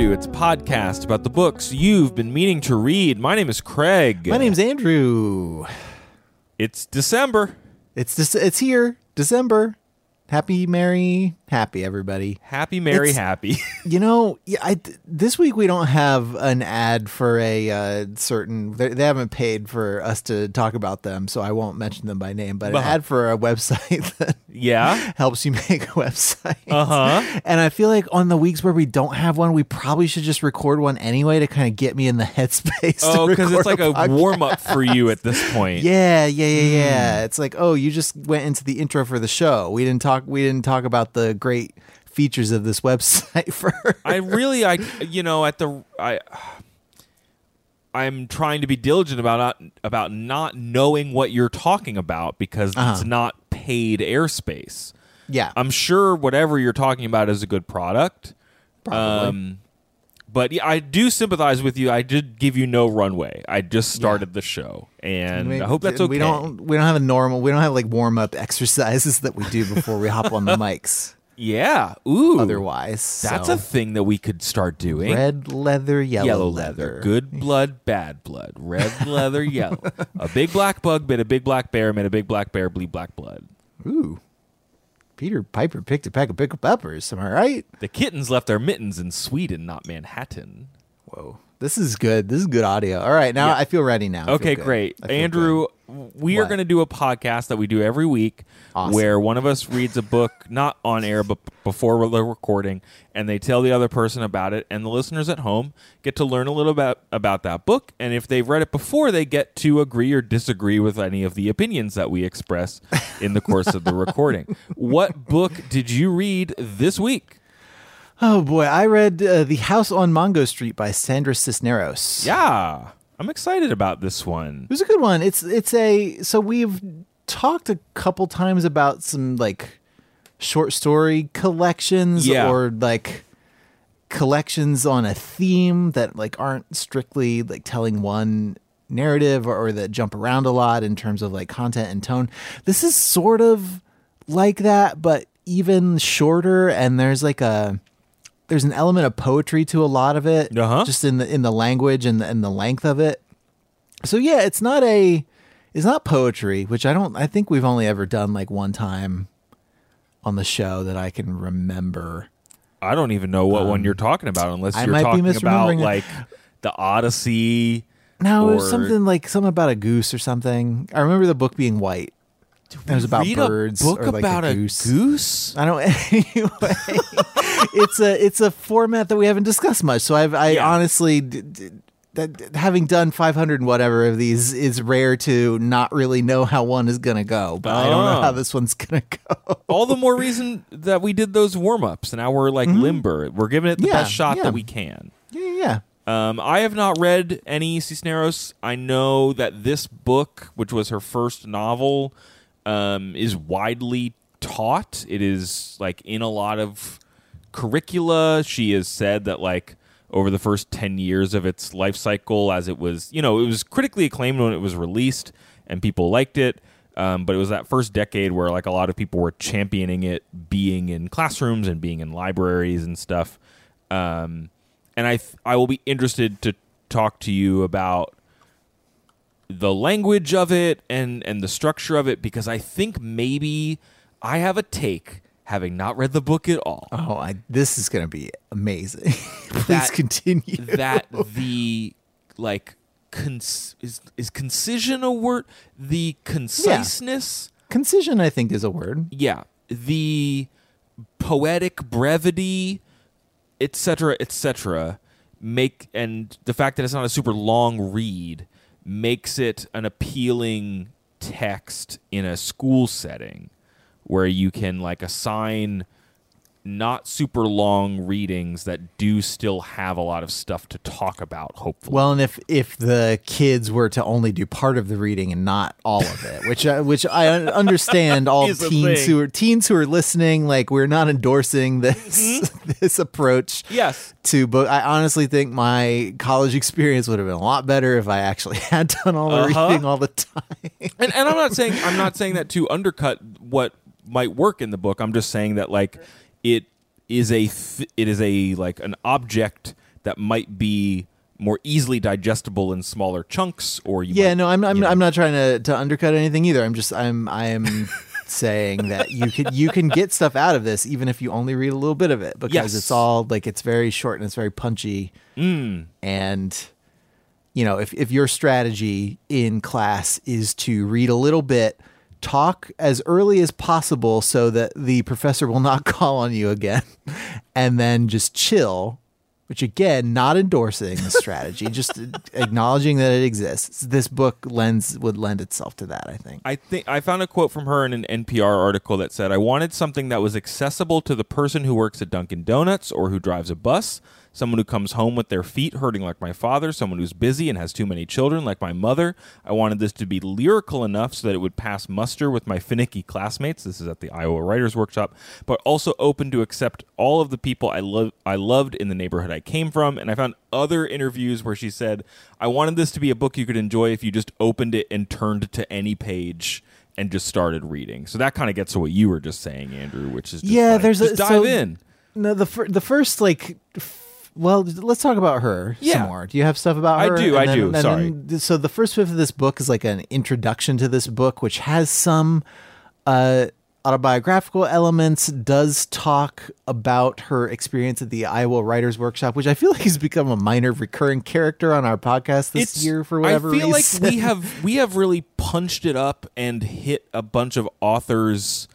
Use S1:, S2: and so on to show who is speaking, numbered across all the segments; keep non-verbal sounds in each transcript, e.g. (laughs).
S1: Overdue. It's a podcast about the books you've been meaning to read. My name is Craig.
S2: My name's Andrew.
S1: It's December.
S2: It's this. It's here. December. Happy, merry, happy, everybody.
S1: Happy, merry,
S2: It's-
S1: happy. (laughs)
S2: You know, yeah, I, this week we don't have an ad for a uh, certain. They, haven't paid for us to talk about them, so I won't mention them by name. But
S1: Uh-huh.
S2: an ad for a website (laughs) that
S1: yeah.
S2: helps you make (laughs) a website.
S1: Uh huh.
S2: And I feel like on the weeks where we don't have one, we probably should just record one anyway to kind of get me in the headspace.
S1: Oh,
S2: because
S1: it's like a warm up for you at this point.
S2: Yeah, yeah, yeah, yeah. It's like, oh, you just went into the intro for the show. We didn't talk. We didn't talk about the great features of this (laughs) website for.
S1: I really, I, you know, at the, I, I'm trying to be diligent about not, about not knowing what you're talking about because it's
S2: Uh-huh.
S1: not paid airspace.
S2: yeah,
S1: I'm sure whatever you're talking about is a good product.
S2: Probably.
S1: Um, but yeah, I do sympathize with you. I did give you no runway. I just started the show, and
S2: We-
S1: I hope that's okay.
S2: We don't. We don't have a normal. We don't have like warm up (laughs) exercises that we do before we hop on the (laughs) mics.
S1: yeah. Ooh.
S2: Otherwise,
S1: that's
S2: so.
S1: a thing that we could start doing.
S2: red leather, yellow,
S1: Yellow
S2: leather.
S1: leather, good (laughs) blood, bad blood, red leather, yellow. A big black bug bit a big black bear, made a big black bear bleed black blood.
S2: Ooh, Peter Piper picked a pack of pickled peppers. Am I right?
S1: The kittens left their mittens in Sweden, not Manhattan.
S2: Whoa, this is good. This is good audio. All right, now
S1: Yeah.
S2: I feel ready now. I
S1: Okay, great. Andrew,
S2: good.
S1: we are going to do a podcast that we do every week
S2: Awesome.
S1: where one of us reads a book, not on air, but before we're recording, and they tell the other person about it. And the listeners at home get to learn a little bit about that book. And if they've read it before, they get to agree or disagree with any of the opinions that we express in the course of the (laughs) recording. What book did you read this week?
S2: Oh boy, I read uh, The House on Mango Street by Sandra Cisneros.
S1: Yeah, I'm excited about this one.
S2: It was a good one. It's it's a so we've talked a couple times about some like short story collections
S1: Yeah.
S2: or like collections on a theme that like aren't strictly like telling one narrative or, or that jump around a lot in terms of like content and tone. This is sort of like that, but even shorter and there's like a there's an element of poetry to a lot of it
S1: Uh-huh.
S2: just in the in the language and the, and the length of it so yeah it's not a it's not poetry which i don't i think we've only ever done like one time on the show that i can remember
S1: I don't even know what one you're talking about unless
S2: Um, I
S1: you're
S2: might be
S1: talking about like the Odyssey.
S2: no it was
S1: Or-
S2: something like something about a goose or something i remember the book being white it was about birds
S1: a book
S2: or like
S1: about
S2: a
S1: a
S2: goose.
S1: goose?
S2: I don't. (laughs) Anyway, it's a it's a format that we haven't discussed much. So I've I
S1: Yeah.
S2: honestly, d- d- that having done 500 and whatever of these, is rare to not really know how one is gonna go. But I don't know
S1: Oh.
S2: how this one's gonna (laughs) go.
S1: All the more reason that we did those warm ups, and now we're like limber. We're giving it the
S2: Mm-hmm. Yeah,
S1: best shot
S2: yeah.
S1: that we can.
S2: Yeah, yeah.
S1: Um, I have not read any Cisneros. I know that this book, which was her first novel, um, is widely taught. It is like in a lot of curricula. She has said that like over the first 10 years of its life cycle as it was, you know, it was critically acclaimed when it was released and people liked it. Um, but it was that first decade where like a lot of people were championing it being in classrooms and being in libraries and stuff. Um, and I th- I will be interested to talk to you about the language of it and and the structure of it because I think maybe I have a take having not read the book at all
S2: Oh, I, this is gonna be amazing. (laughs) Please
S1: That-
S2: continue.
S1: that the like cons- is is concision a word the conciseness
S2: Concision, I think, is a word.
S1: yeah the poetic brevity etc etc make and the fact that it's not a super long read makes it an appealing text in a school setting where you can like assign not super long readings that do still have a lot of stuff to talk about hopefully
S2: Well, and if if the kids were to only do part of the reading and not all of it, which I, which I understand, all (laughs) teens who are teens who are listening, like we're not endorsing this (laughs) this approach
S1: yes
S2: to book. I honestly think my college experience would have been a lot better if I actually (laughs) had done all the
S1: Uh-huh.
S2: reading all the time.
S1: and, and I'm not saying I'm not saying that to undercut what might work in the book. I'm just saying that like it is a th- it is a like an object that might be more easily digestible in smaller chunks, or you
S2: Yeah,
S1: might-
S2: no, I'm I'm,
S1: you know.
S2: I'm not trying to, to undercut anything either. I'm just I'm I'm (laughs) saying that you can you can get stuff out of this even if you only read a little bit of it because
S1: Yes.
S2: it's all like it's very short and it's very punchy.
S1: Mm.
S2: And you know, if if your strategy in class is to read a little bit, talk as early as possible so that the professor will not (laughs) call on you again, and then just chill. Which again, not endorsing the strategy, (laughs) just acknowledging that it exists. This book lends would lend itself to that, I think.
S1: I think I found a quote from her in an NPR article that said, "I wanted something that was accessible to the person who works at Dunkin' Donuts or who drives a bus, someone who comes home with their feet hurting like my father, someone who's busy and has too many children like my mother. I wanted this to be lyrical enough so that it would pass muster with my finicky classmates. This is at the Iowa Writers Workshop, but also open to accept all of the people I love I loved in the neighborhood I came from." And I found other interviews where she said, "I wanted this to be a book you could enjoy if you just opened it and turned to any page." And just started reading, so that kind of gets to what you were just saying, Andrew, which is just
S2: Yeah,
S1: like,
S2: there's a-
S1: dive
S2: so-
S1: in.
S2: No, the fir- the first like, f- well, let's talk about her
S1: Yeah.
S2: some more. Do you have stuff about her?
S1: I do,
S2: And
S1: I
S2: then-
S1: do,
S2: and
S1: sorry.
S2: then- so the first fifth of this book is like an introduction to this book, which has some uh, autobiographical elements. Does talk about her experience at the Iowa Writers Workshop, which I feel like has become a minor recurring character on our podcast this year for whatever
S1: I feel
S2: reason.
S1: like we have we have really punched it up and hit a bunch of authors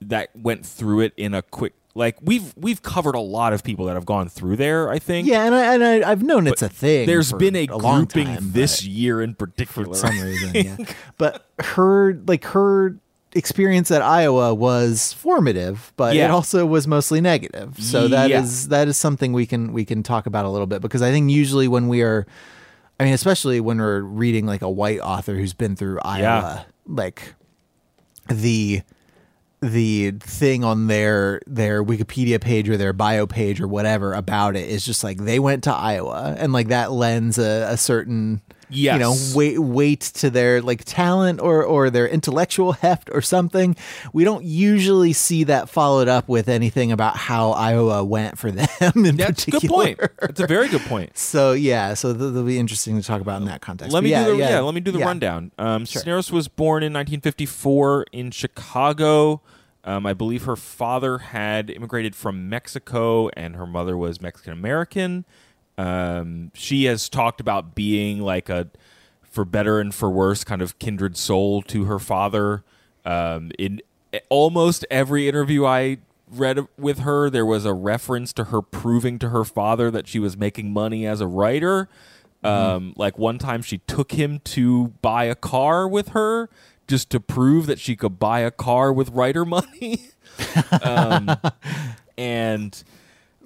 S1: that went through it in a quick like we've we've covered a lot of people that have gone through there. I think.
S2: yeah, and I and I, I've known it's a thing.
S1: There's been a,
S2: long
S1: grouping
S2: time,
S1: this year in particular.
S2: for some reason. Yeah. But her like her experience at Iowa was formative, but it also was mostly negative. So that is
S1: Yeah.
S2: that is something we can we can talk about a little bit because I think usually when we are I mean especially when we're reading like a white author who's been through Iowa, like the the thing on their their Wikipedia page or their bio page or whatever about it is just like they went to Iowa and like that lends a, a certain you know
S1: Yes.
S2: weight weight to their like talent or or their intellectual (laughs) heft or something. We don't usually see that followed up with anything about how Iowa went for (laughs) them in
S1: That's a
S2: particular.
S1: good point. That's a very good point. (laughs)
S2: So yeah, so th- that'll be interesting to talk about in that context.
S1: Let
S2: But
S1: me
S2: yeah,
S1: do the yeah,
S2: yeah,
S1: let me do the
S2: yeah.
S1: rundown. Um, Cisneros was born in 1954 in Chicago. Um, I believe her father had immigrated from Mexico, and her mother was Mexican American. Um, she has talked about being like a, for better and for worse, kind of kindred soul to her father. Um, in almost every interview I read with her, there was a reference to her proving to her father that she was making money as a writer. Um, like one time she took him to buy a car with her just to prove that she could buy a car with writer (laughs) money. (laughs) um, and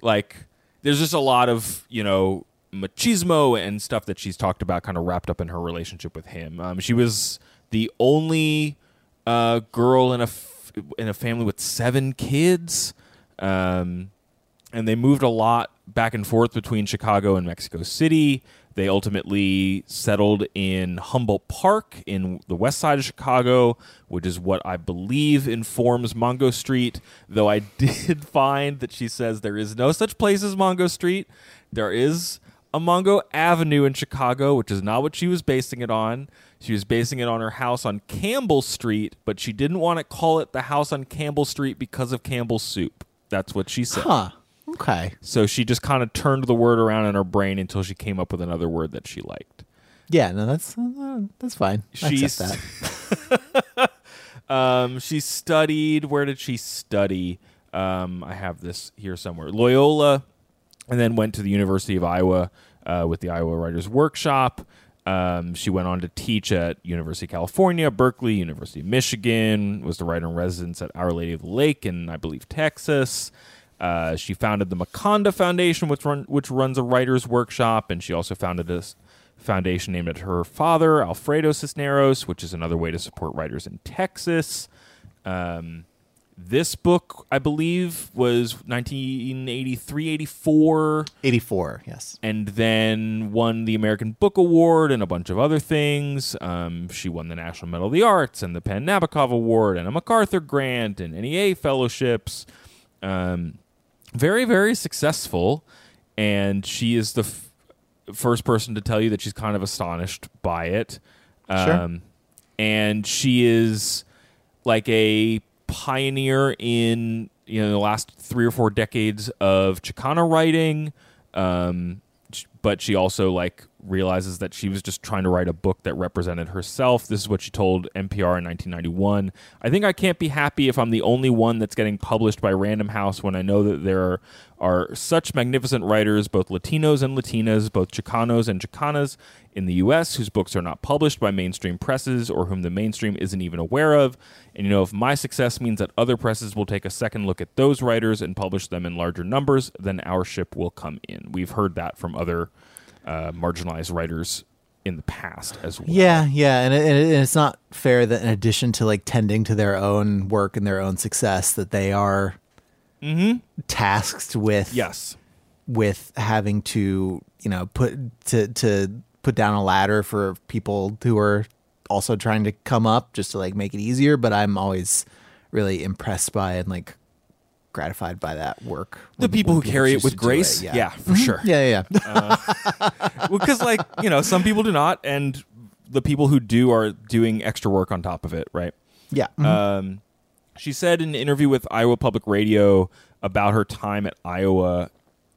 S1: like there's just a lot of, you know, machismo and stuff that she's talked about kind of wrapped up in her relationship with him. Um, she was the only uh, girl in a f- in a family with seven kids. Um, and they moved a lot back and forth between Chicago and Mexico City. They ultimately settled in Humboldt Park in the west side of Chicago, which is what I believe informs Mango Street. Though I (laughs) did find that she says there is no such place as Mango Street. There is a Mango Avenue in Chicago, which is not what she was basing it on. She was basing it on her house on Campbell Street, but she didn't want to call it the house on Campbell Street because of Campbell's soup. That's what she said.
S2: Huh. Okay.
S1: So she just kind of turned the word around in her brain until she came up with another word that she liked.
S2: Yeah, no, that's uh, that's fine. I
S1: She's
S2: accept that. (laughs)
S1: um, she studied. Where did she study? Um, I have this here somewhere. Loyola, and then went to the University of Iowa uh, with the Iowa Writers Workshop. Um, she went on to teach at University of California, Berkeley, University of Michigan. Was the writer in residence at Our Lady of the Lake in, I believe, Texas. Uh, she founded the Macondo Foundation, which run, which runs a writers' workshop, and she also founded this foundation named after her father, Alfredo Cisneros, which is another way to support writers in Texas. Um, this book, I believe, was 1983, 84,
S2: 84, yes.
S1: and then won the American Book Award and a bunch of other things. Um, she won the National Medal of the Arts and the PEN Nabokov Award and a MacArthur Grant and NEA fellowships. Um, very, very successful. And she is the f- first person to tell you that she's kind of astonished by it.
S2: Sure.
S1: Um, and she is like a pioneer in you know the last three or four decades of Chicana writing. Um, but she also like realizes that she was just trying to write a book that represented herself. This is what she told NPR in 1991. I think I can't be happy if I'm the only one that's getting published by Random House when I know that there are, are such magnificent writers, both Latinos and Latinas, both Chicanos and Chicanas in the U.S., whose books are not published by mainstream presses or whom the mainstream isn't even aware of. And you know, if my success means that other presses will take a second look at those writers and publish them in larger numbers, then our ship will come in. We've heard that from other uh, marginalized writers in the past as well.
S2: Yeah, yeah, and, it, and it's not fair that in addition to like tending to their own work and their own success, that they are mm-hmm. tasked with
S1: Yes.
S2: with having to you know put to to put down a ladder for people who are also trying to come up just to like make it easier. But I'm always really impressed by and like gratified by that work.
S1: The people who carry it with grace.
S2: yeah.
S1: yeah. for sure.
S2: Yeah, yeah, yeah. (laughs)
S1: because like you know some people do not and the people who do are doing extra work on top of it right
S2: yeah.
S1: um, she said in an interview with iowa public radio about her time at iowa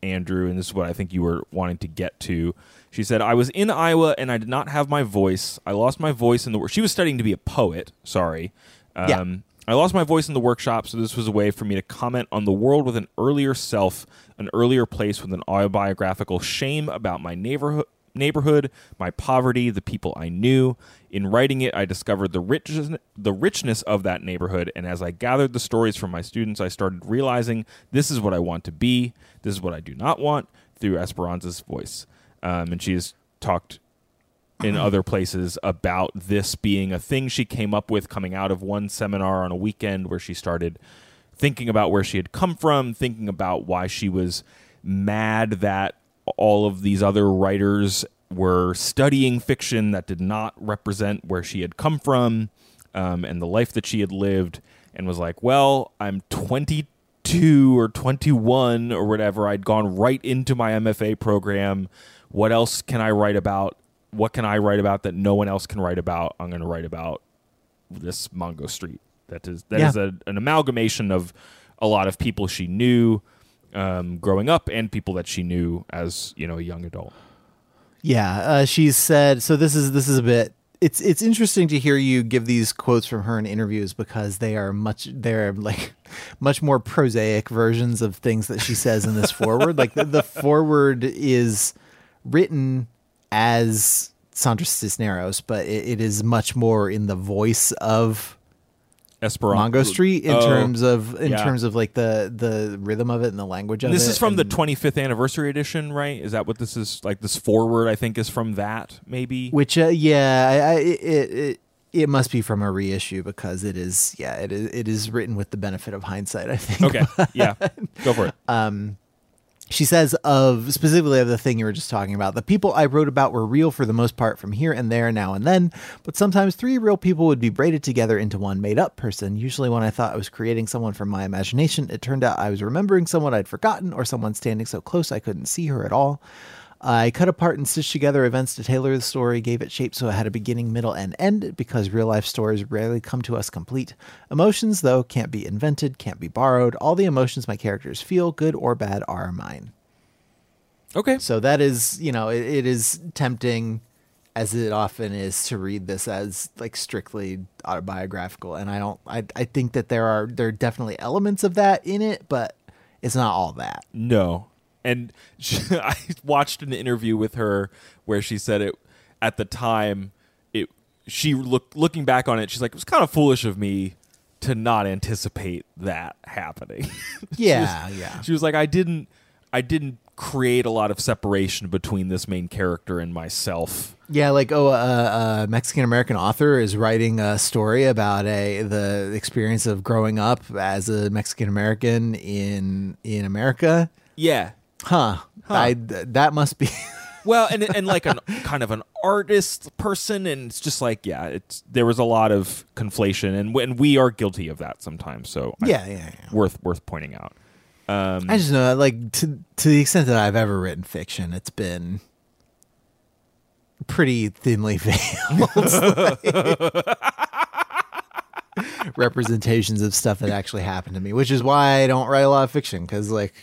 S1: andrew and this is what i think you were wanting to get to she said i was in iowa and i did not have my voice i lost my voice in the work she was studying to be a poet sorry um,
S2: Yeah.
S1: I lost my voice in the workshop, so this was a way for me to comment on the world with an earlier self, an earlier place with an autobiographical shame about my neighborhood, neighborhood, my poverty, the people I knew. In writing it, I discovered the richness, the richness of that neighborhood, and as I gathered the stories from my students, I started realizing this is what I want to be, this is what I do not want through Esperanza's voice. Um, and she has talked in other places about this being a thing she came up with coming out of one seminar on a weekend where she started thinking about where she had come from, thinking about why she was mad that all of these other writers were studying fiction that did not represent where she had come from um, and the life that she had lived, and was like, well, I'm 22 or 21 or whatever. I'd gone right into my MFA program. What else can I write about? What can I write about that no one else can write about? I'm going to write about this Mango Street. That is that is
S2: Yeah.
S1: a, an amalgamation of a lot of people she knew um, growing up and people that she knew as you know a young adult.
S2: Yeah, uh, she's said. So this is this is a bit. It's it's interesting to hear you give these quotes from her in interviews because they are much they're like (laughs) much more prosaic versions of things that she says in this forward. Like the, the forward is written as Sandra Cisneros, but it, it is much more in the voice of
S1: Esperanza
S2: Mango Street in
S1: Oh.
S2: terms of in
S1: yeah.
S2: terms of like the the rhythm of it and the language of it.
S1: This is from the 25th anniversary edition, right? Is that what this is like? This forward, I think, is from that. Maybe.
S2: Which, uh, yeah, I, I, it, it it must be from a reissue because it is, yeah, it is it is written with the benefit of hindsight. I think.
S1: Okay. Yeah. Go for it. (laughs)
S2: She says of specifically of the thing you were just talking about. The people I wrote about were real for the most part from here and there, now and then, but sometimes three real people would be braided together into one made up person. Usually, when I thought I was creating someone from my imagination, it turned out I was remembering someone I'd forgotten or someone standing so close I couldn't see her at all. I cut apart and stitched together events to tailor the story, gave it shape so it had a beginning, middle, and end because real life stories rarely come to us complete. Emotions, though, can't be invented, can't be borrowed. All the emotions my characters feel, good or bad, are mine.
S1: Okay.
S2: So that is, you know, it, it is tempting, as it often is, to read this as like strictly autobiographical. And I don't, I, I think that there are there are definitely elements of that in it, but it's not all that.
S1: No. And she, (laughs) I watched an interview with her where she said it at the time, it she look looking back on it, she's like, it was kind of foolish of me to not anticipate that happening. (laughs)
S2: Yeah, yeah.
S1: she was like, I didn't, I didn't create a lot of separation between this main character and myself.
S2: Yeah, like oh, uh, a Mexican American author is writing a story about a the experience of growing up as a Mexican American in in America.
S1: Yeah.
S2: Huh. I that must be. (laughs)
S1: Well, and and like an kind of an artist person, and it's just like yeah, it's there was a lot of conflation, and and we are guilty of that sometimes. So I-
S2: yeah, yeah, yeah.
S1: worth worth pointing out. Um,
S2: I just know, that like to to the extent that I've ever written fiction, it's been pretty thinly (laughs) veiled (laughs) representations of stuff that actually happened to me, which is why I don't write a lot of fiction because like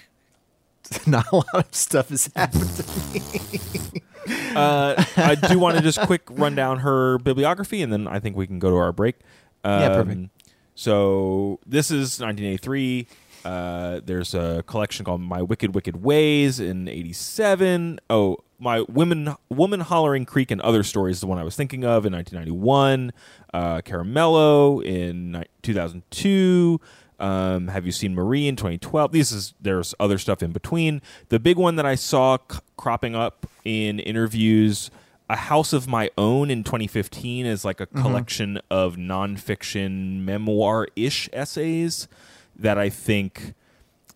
S2: (laughs) not a lot of stuff has happened to me. (laughs)
S1: uh, I do want to just quick run down her bibliography, and then I think we can go to our break. Um,
S2: Yeah, perfect.
S1: So this is 1983. Uh, there's a collection called My Wicked Wicked Ways in '87. Oh, my women, woman hollering creek and other stories is the one I was thinking of in 1991. Uh, Caramelo in ni- 2002. Um, have you seen Marie in 2012? These is there's other stuff in between. The big one that I saw c- cropping up in interviews, A House of My Own in 2015 is like a collection of nonfiction memoir-ish essays that I think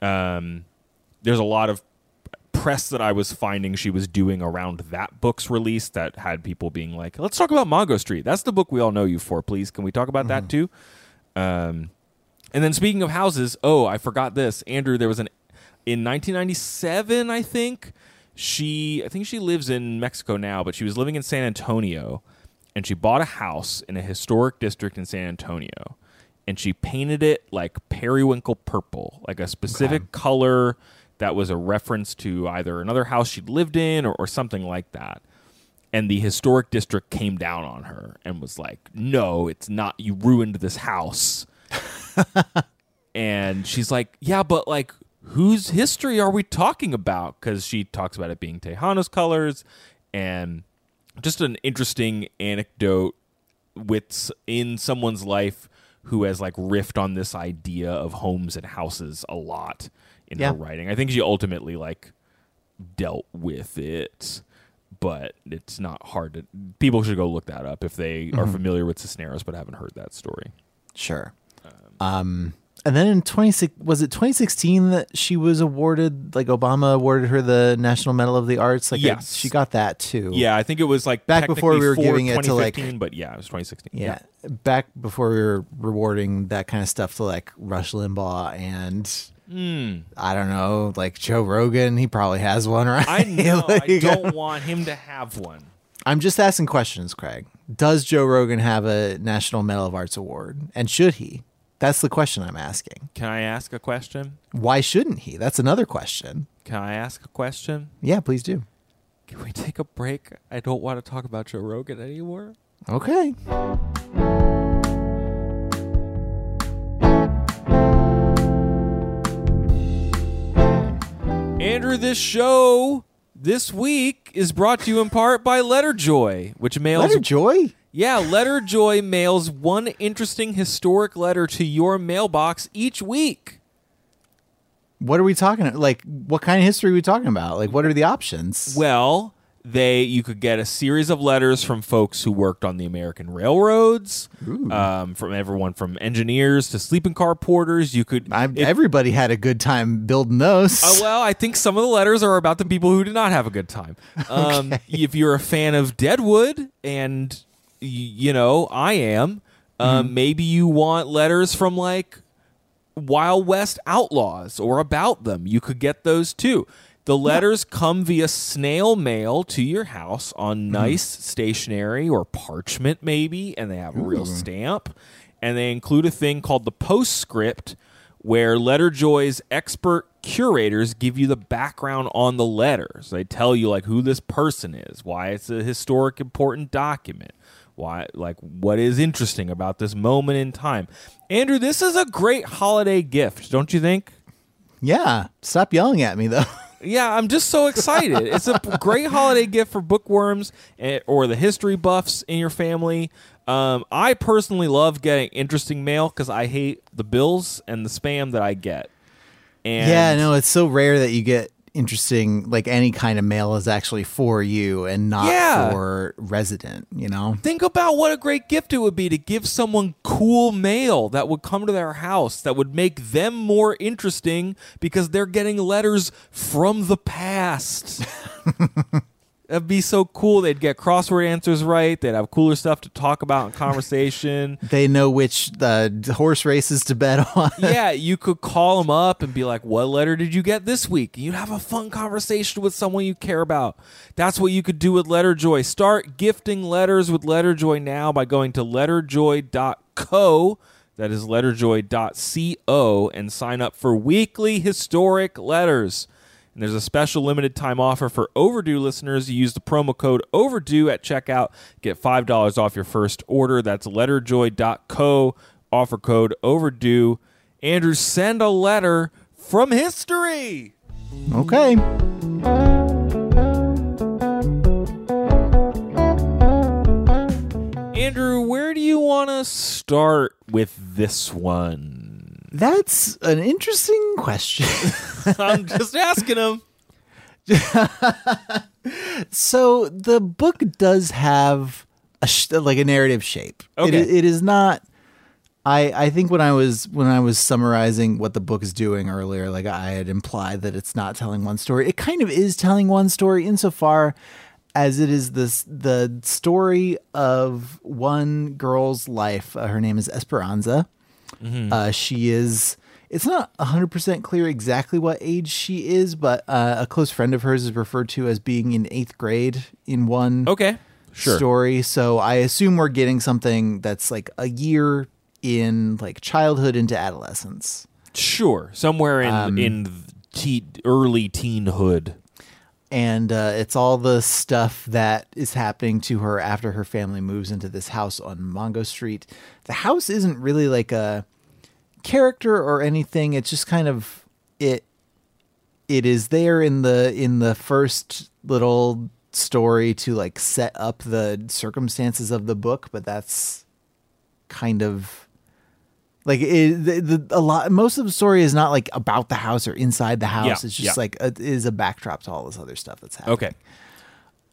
S1: um, there's a lot of press that I was finding she was doing around that book's release that had people being like, "Let's talk about Mango Street. That's the book we all know you for. Please, can we talk about that too?" Um, and then speaking of houses, oh, I forgot this, Andrew. There was an in 1997, I think. She, I think she lives in Mexico now, but she was living in San Antonio, and she bought a house in a historic district in San Antonio, and she painted it like periwinkle purple, like a specific color that was a reference to either another house she'd lived in or, or something like that. And the historic district came down on her and was like, "No, it's not. You ruined this house." (laughs) and she's like, "Yeah, but like, whose history are we talking about?" Because she talks about it being Tejano's colors, and just an interesting anecdote with in someone's life who has like riffed on this idea of homes and houses a lot in
S2: Yeah.
S1: her writing. I think she ultimately like dealt with it, but it's not hard to. People should go look that up if they are mm-hmm. familiar with Cisneros but haven't heard that story.
S2: Sure. Um, and then in 26 was it 2016 that she was awarded like Obama awarded her the National Medal of the Arts like I-
S1: Yes.
S2: she got that too.
S1: Yeah, I think it was like
S2: Back before we were giving it to, like-
S1: but yeah, it was 2016.
S2: Yeah. Back before we were rewarding that kind of stuff to like Rush Limbaugh and
S1: Hmm.
S2: I don't know, like Joe Rogan, he probably has one, (laughs) right?
S1: I (laughs) know. I don't (laughs) want him to have one.
S2: I'm just asking questions, Craig. Does Joe Rogan have a National Medal of Arts award? And should he? That's the question I'm asking.
S1: Can I ask a question?
S2: Why shouldn't he? That's another question.
S1: Can I ask a question?
S2: Yeah, please do.
S1: Can we take a break? I don't want to talk about Joe Rogan anymore.
S2: Okay.
S1: Andrew, this show this week is brought to you in part by Letterjoy, which mails
S2: Letter Joy?
S1: Yeah, Letterjoy mails one interesting historic letter to your mailbox each week.
S2: What are we talking like what kind of history are we talking about? Like what are the options?
S1: Well, they you could get a series of letters from folks who worked on the American railroads, um, from everyone from engineers to sleeping car porters. You could if-
S2: everybody had a good time building those.
S1: Uh, well, I think some of the letters are about the people who did not have a good time. (laughs) Um, If you're a fan of Deadwood, and you know I am, um, maybe you want letters from like Wild West outlaws or about them. You could get those too. The letters come via snail mail to your house on nice stationery or parchment, maybe, and they have a real stamp. And they include a thing called the postscript, where Letterjoy's expert curators give you the background on the letters. They tell you like who this person is, why it's a historic important document, why like what is interesting about this moment in time. Andrew, this is a great holiday gift, don't you think?
S2: yeah. Stop yelling at me though. (laughs)
S1: Yeah, I'm just so excited. it's a (laughs) great holiday gift for bookworms eh, or the history buffs in your family. Um, I personally love getting interesting mail because I hate the bills and the spam that I get. And
S2: yeah, no, it's so rare that you get interesting like any kind of mail is actually for you and not
S1: Yeah.
S2: for resident, you know?
S1: Think about what a great gift it would be to give someone cool mail that would come to their house that would make them more interesting because they're getting letters from the past. (laughs) That'd be so cool. They'd get crossword answers right. They'd have cooler stuff to talk about in conversation. (laughs)
S2: They know which uh, horse races to bet on. (laughs)
S1: yeah, you could call them up and be like, "What letter did you get this week?" You'd have a fun conversation with someone you care about. That's what you could do with Letterjoy. Start gifting letters with Letterjoy now by going to letterjoy.co. That is letterjoy.co and sign up for weekly historic letters. And there's a special limited time offer for overdue listeners. You use the promo code overdue at checkout, get $5 off your first order. That's letterjoy.co, offer code overdue. Andrew, send a letter from history.
S2: Okay.
S1: Andrew, where do you want to start with this one?
S2: That's an interesting question. (laughs)
S1: I'm just asking him. (laughs)
S2: so the book does have a sh- like a narrative shape.
S1: Okay.
S2: It, it is not. I I think when I was when I was summarizing what the book is doing earlier, like I had implied that it's not telling one story. It kind of is telling one story insofar as it is this the story of one girl's life. Uh, her name is Esperanza. Uh, she is. It's not 100% clear exactly what age she is, but uh, a close friend of hers is referred to as being in eighth grade in one
S1: Okay. Sure.
S2: story. So I assume we're getting something that's like a year in like childhood into adolescence.
S1: Sure. Somewhere in
S2: Um,
S1: in early teenhood.
S2: And uh, it's all the stuff that is happening to her after her family moves into this house on Mango Street. The house isn't really like a character or anything. It's just kind of it. It is there in the in the first little story to like set up the circumstances of the book, but that's kind of like it, the, the a lot. Most of the story is not like about the house or inside the house.
S1: Yeah,
S2: it's just
S1: yeah.
S2: like a, is a backdrop to all this other stuff that's happening.
S1: Okay.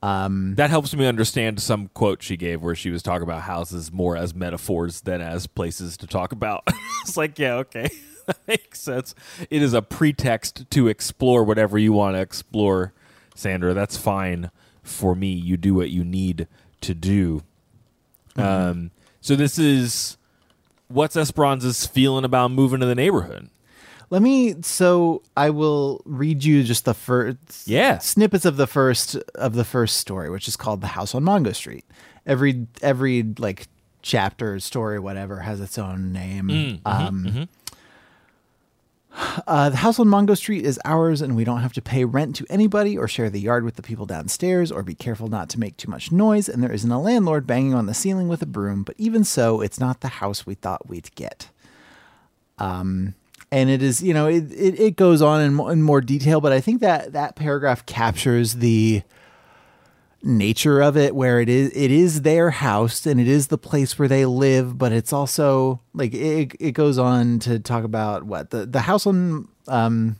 S1: Um, that helps me understand some quote she gave where she was talking about houses more as metaphors than as places to talk about. (laughs) it's like, yeah, okay. (laughs) that makes sense. It is a pretext to explore whatever you want to explore, Sandra. That's fine for me. You do what you need to do. Um, so this is what's Esperanza's feeling about moving to the neighborhood?
S2: Let me. So I will read you just the first
S1: Yeah.
S2: snippets of the first of the first story, which is called "The House on Mango Street." Every every like chapter, story, whatever, has its own name. Mm, mm-hmm, um, mm-hmm. Uh, the house on Mango Street is ours, and we don't have to pay rent to anybody or share the yard with the people downstairs or be careful not to make too much noise. And there isn't a landlord banging on the ceiling with a broom, but even so, it's not the house we thought we'd get. Um, and it is, you know, it, it, it goes on in, in more detail, but I think that that paragraph captures the nature of it where it is it is their house and it is the place where they live but it's also like it, it goes on to talk about what the the house on um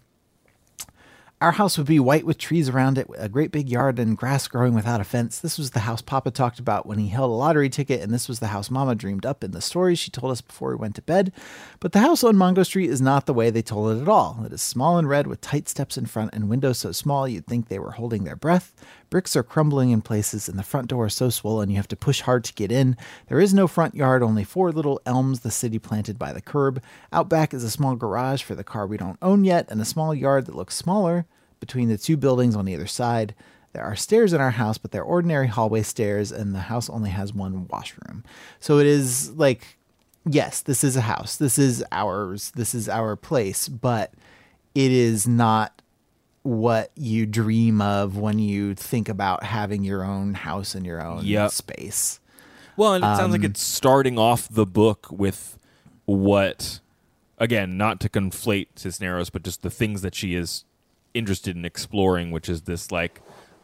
S2: our house would be white with trees around it, a great big yard and grass growing without a fence. This was the house Papa talked about when he held a lottery ticket, and this was the house Mama dreamed up in the stories she told us before we went to bed. But the house on Mango Street is not the way they told it at all. It is small and red with tight steps in front and windows so small you'd think they were holding their breath. Bricks are crumbling in places, and the front door is so swollen you have to push hard to get in. There is no front yard, only four little elms the city planted by the curb. Out back is a small garage for the car we don't own yet, and a small yard that looks smaller between the two buildings on either side. There are stairs in our house, but they're ordinary hallway stairs, and the house only has one washroom. So it is like, yes, this is a house. This is ours. This is our place, but it is not what you dream of when you think about having your own house and your own
S1: Yep.
S2: space.
S1: Well, and it sounds
S2: Um,
S1: like it's starting off the book with what, again, not to conflate Cisneros, but just the things that she is interested in exploring, which is this like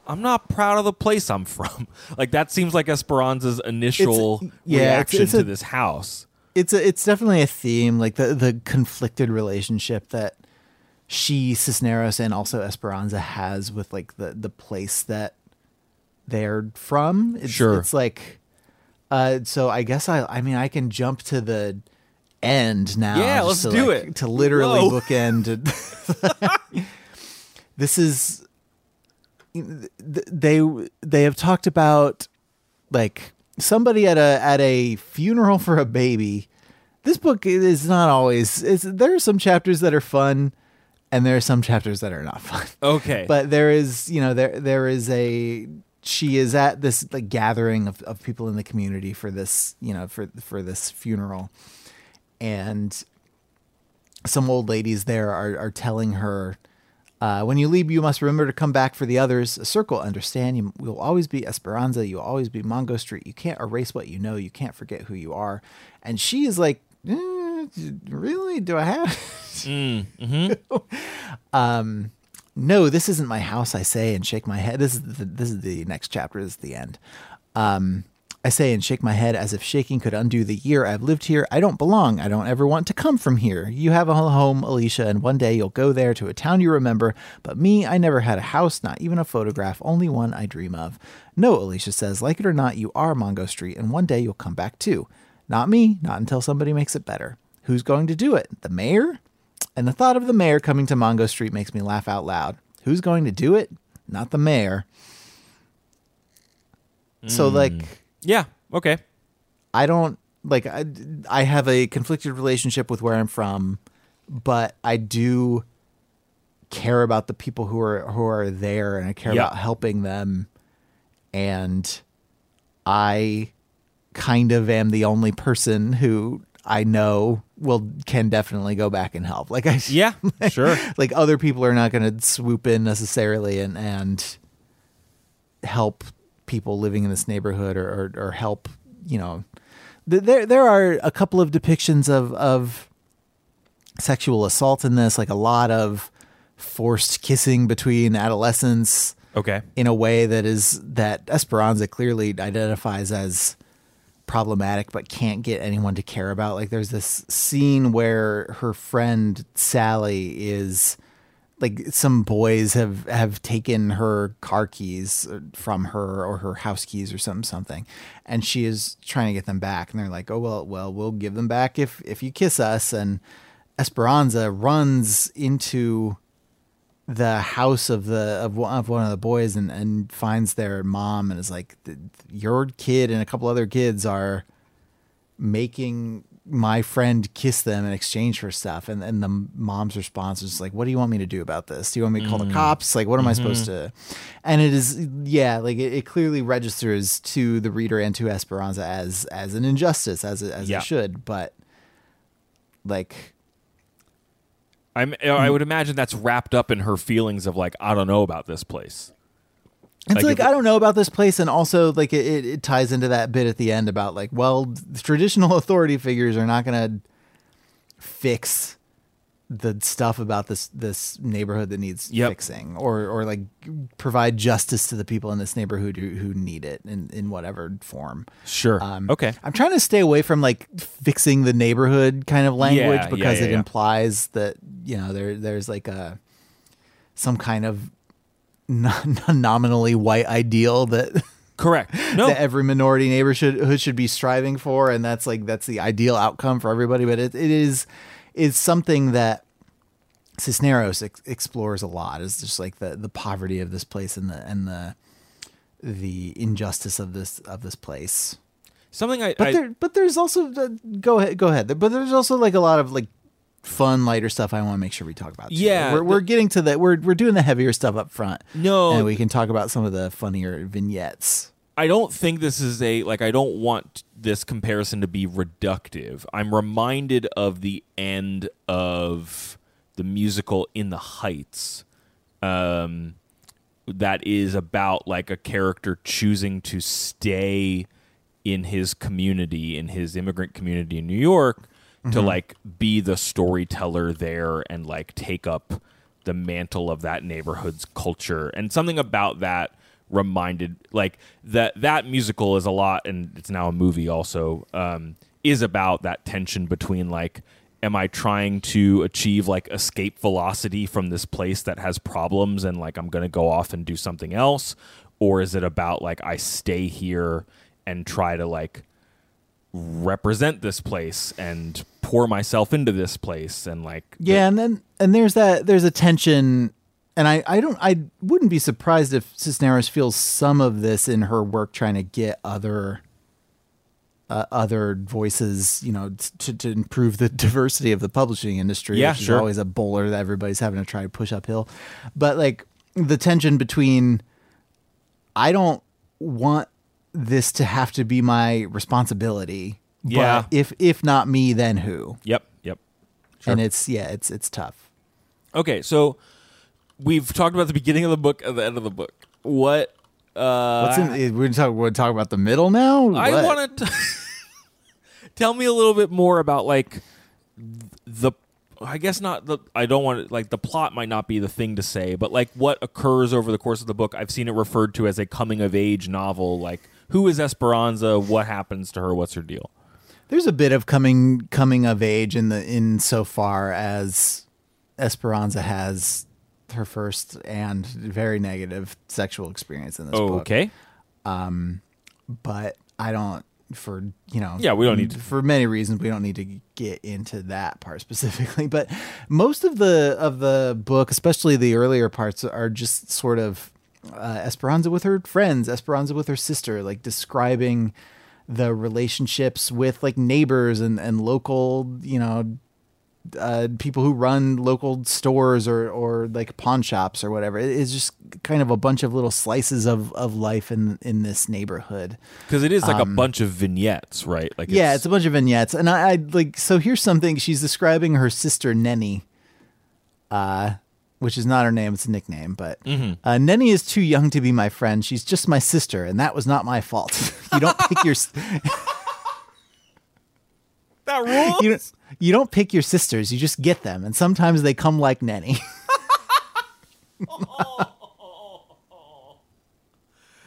S1: I'm not proud of the place I'm (laughs) from. like that seems like Esperanza's initial
S2: It's- yeah, it's-
S1: reaction
S2: it's
S1: to
S2: a-
S1: this house.
S2: it's a, it's definitely a theme, like the the conflicted relationship that she Cisneros and also Esperanza has with like the the place that they're from. It's,
S1: Sure.
S2: it's like, uh, so I guess I I mean I can jump to the end now.
S1: Yeah, let's
S2: to,
S1: do
S2: like,
S1: it.
S2: to literally
S1: Whoa.
S2: bookend. (laughs) this is they they have talked about like somebody at a at a funeral (laughs) for a baby. This book is not always. It's, there are some chapters that are fun, and there are some chapters that are not (laughs) fun.
S1: Okay.
S2: But there is, you know, there there is a. She is at this like gathering of, of people in the community for this, you know, for for this funeral, and some old ladies there are are telling her uh, when you leave, you must remember to come back for the others. A circle, understand? You will always be Esperanza. You will always be Mango Street. You can't erase what you know. You can't forget who you are. And she is like, eh, really? Do I have? (laughs) um, no, this isn't my house. I say and shake my head. This is the, this is the next chapter. This is the end. Um, I say and shake my head as if shaking could undo the year I've lived here. I don't belong. I don't ever want to come from here. You have a home, Alicia, and one day you'll go there to a town you remember. But me, I never had a house, not even a photograph, only one I dream of. No, Alicia says, like it or not, you are Mango Street, and one day you'll come back too. Not me, not until somebody makes it better. Who's going to do it? The mayor? And the thought of the mayor coming to Mango Street makes me laugh out loud. Who's going to do it? Not the mayor. So, hmm. like,
S1: yeah. Okay.
S2: I don't like I, I have a conflicted relationship with where I'm from, but I do care about the people who are who are there and I care
S1: Yeah.
S2: about helping them and I kind of am the only person who I know will can definitely go back and help. Like I
S1: Yeah. (laughs) Sure.
S2: like other people are not going to swoop in necessarily and and help people living in this neighborhood or or, or help you know there there are a couple of depictions of of sexual assault in this like a lot of forced kissing between adolescents
S1: Okay.
S2: in a way that is that Esperanza clearly identifies as problematic but can't get anyone to care about. Like there's this scene where her friend Sally is like some boys have have taken her car keys from her or her house keys or something something and she is trying to get them back and they're like oh well well we'll give them back if if you kiss us. And Esperanza runs into the house of the of one of one of the boys and and finds their mom and is like your kid and a couple other kids are making my friend kiss them in exchange for stuff. And and the mom's response is like what do you want me to do about this? Do you want me to call the mm. cops? Like what am i mm-hmm. supposed to and it is yeah like it, it clearly registers to the reader and to esperanza as as an injustice as it, as
S1: Yeah.
S2: it should but like
S1: I'm. I would imagine that's wrapped up in her feelings of like I don't know about this place.
S2: It's
S1: Like,
S2: like, I don't know about this place, and also like it, it, it ties into that bit at the end about like, well, traditional (laughs) authority figures are not going to fix the stuff about this this neighborhood that needs
S1: Yep.
S2: fixing, or or like provide justice to the people in this neighborhood who, who need it in in whatever form.
S1: Sure.
S2: Um,
S1: okay.
S2: I'm trying to stay away from like fixing the neighborhood kind of language
S1: Yeah,
S2: because
S1: yeah,
S2: it
S1: yeah.
S2: implies that you know there there's like a some kind of non- (laughs) nominally white ideal that (laughs)
S1: Correct. No.
S2: that every minority neighborhood should be striving for, and that's like that's the ideal outcome for everybody. But it, it is is something that Cisneros ex- explores a lot. Is just like the the poverty of this place and the and the the injustice of this of this place.
S1: Something I.
S2: But
S1: I
S2: there, but there's also uh, go ahead, go ahead. But there's also like a lot of like fun, lighter stuff. I want to make sure we talk about. too.
S1: Yeah,
S2: we're, we're
S1: the-
S2: getting to that. We're we're doing the heavier stuff up front.
S1: No.
S2: and we can talk about some of the funnier vignettes.
S1: I don't think this is a like I don't want this comparison to be reductive. I'm reminded of the end of the musical In the Heights. Um that is about like a character choosing to stay in his community, in his immigrant community in New York, to like be the storyteller there and like take up the mantle of that neighborhood's culture and something about that reminded like that that musical is a lot and it's now a movie also um, is about that tension between like am i trying to achieve like escape velocity from this place that has problems and like i'm gonna go off and do something else? Or is it about like i stay here and try to like represent this place and pour myself into this place and like
S2: Yeah, and then and there's that there's a tension and I, I don't I wouldn't be surprised if Cisneros feels some of this in her work trying to get other uh, other voices, you know, to, to improve the (laughs) diversity of the publishing industry.
S1: Yeah,
S2: which is
S1: sure.
S2: always a bowler that everybody's having to try to push uphill. But like the tension between I don't want this to have to be my responsibility.
S1: Yeah.
S2: But if if not me, then who?
S1: yep yep
S2: And it's yeah, it's it's tough.
S1: Okay, so we've talked about the beginning of the book and the end of the book. What uh
S2: What's in, we're talking. We're talking about the middle now.
S1: I want to (laughs) tell me a little bit more about like the I guess not the I don't want to like the plot might not be the thing to say, but like what occurs over the course of the book. I've seen it referred to as a coming of age novel. Like who is Esperanza? What happens to her? What's her deal?
S2: There's a bit of coming coming of age in the in so far as Esperanza has her first and very negative sexual experience in this book.
S1: Okay.
S2: but I don't for you know
S1: Yeah, we don't need to-
S2: for many reasons we don't need to get into that part (laughs) specifically but most of the of the book especially the earlier parts are just sort of uh, Esperanza with her friends Esperanza with her sister like describing the relationships with like neighbors and and local you know uh, people who run local stores or or like pawn shops or whatever. It- It's just kind of a bunch of little slices of of life in in this neighborhood.
S1: Because it is like a bunch of vignettes, right? Like
S2: Um, yeah, it's a bunch of vignettes, and I, I like. So here's something she's describing her sister Nenny, uh, which is not her name; it's a nickname. But uh, Nenny is too young to be my friend. She's just my sister, and that was not my fault. (laughs) you don't pick your
S1: that (laughs) rules.
S2: you don't, you don't pick your sisters. You just get them, and sometimes they come like Nenny. (laughs) (laughs)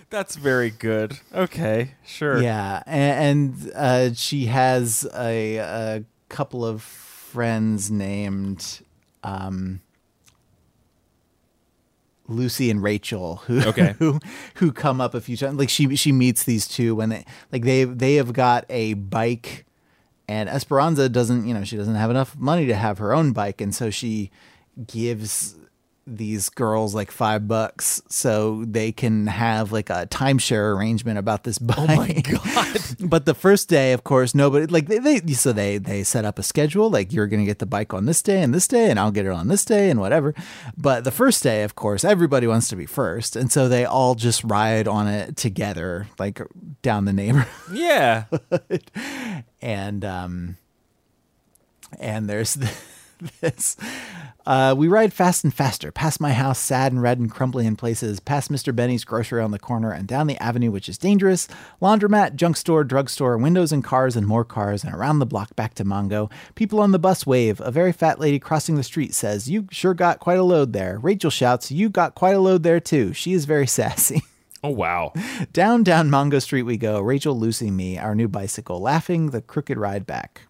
S1: That's very good. Okay, sure.
S2: Yeah, and, and uh, she has a, a couple of friends named um, Lucy and Rachel who
S1: Okay.
S2: who who come up a few times. Like she she meets these two when they like they they have got a bike, and Esperanza doesn't you know she doesn't have enough money to have her own bike, and so she gives these girls like five bucks so they can have like a timeshare arrangement about this bike. Oh my (laughs) god! but the first day, of course, nobody like they, they so they they set up a schedule like you're gonna get the bike on this day and this day, and I'll get it on this day and whatever. But the first day, of course, everybody wants to be first, and so they all just ride on it together, like down the neighborhood (laughs)
S1: Yeah.
S2: and um and there's (laughs) this uh we ride fast and faster past my house sad and red and crumbly in places past mr benny's grocery on the corner and down the avenue which is dangerous laundromat junk store drugstore windows and cars and more cars and around the block back to Mango people on the bus wave a very fat lady crossing the street says you sure got quite a load there rachel shouts you got quite a load there too she is very (laughs) sassy
S1: Oh wow. (laughs)
S2: down, down Mango Street we go. Rachel, Lucy, me, our new bicycle, laughing the crooked ride back.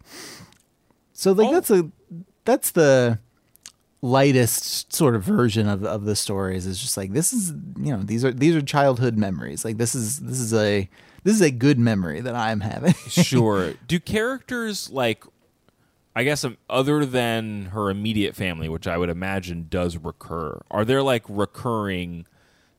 S2: So like
S1: Oh.
S2: that's a that's the lightest sort of version of, of the stories is just like this is you know these are these are childhood memories like this is this is a this is a good memory that i'm having (laughs)
S1: Sure. Do characters like I guess um, other than her immediate family, which I would imagine does recur, are there like recurring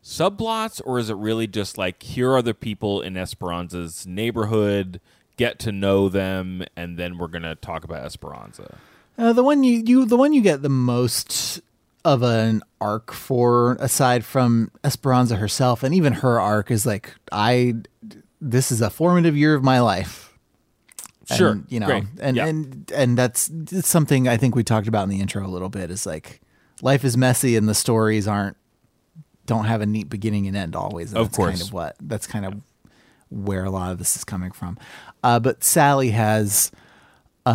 S1: subplots or is it really just like here are the people in Esperanza's neighborhood, get to know them and then we're going to talk about Esperanza?
S2: Uh, the one you, you the one you get the most of an arc for aside from Esperanza herself and even her arc is like I this is a formative year of my life.
S1: Sure.
S2: And, you know,
S1: Great.
S2: and
S1: Yeah.
S2: and and that's something I think we talked about in the intro a little bit is like life is messy and the stories aren't don't have a neat beginning and end always. And
S1: Of
S2: that's kind
S1: course.
S2: of what that's kind of where a lot of this is coming from. Uh, but Sally has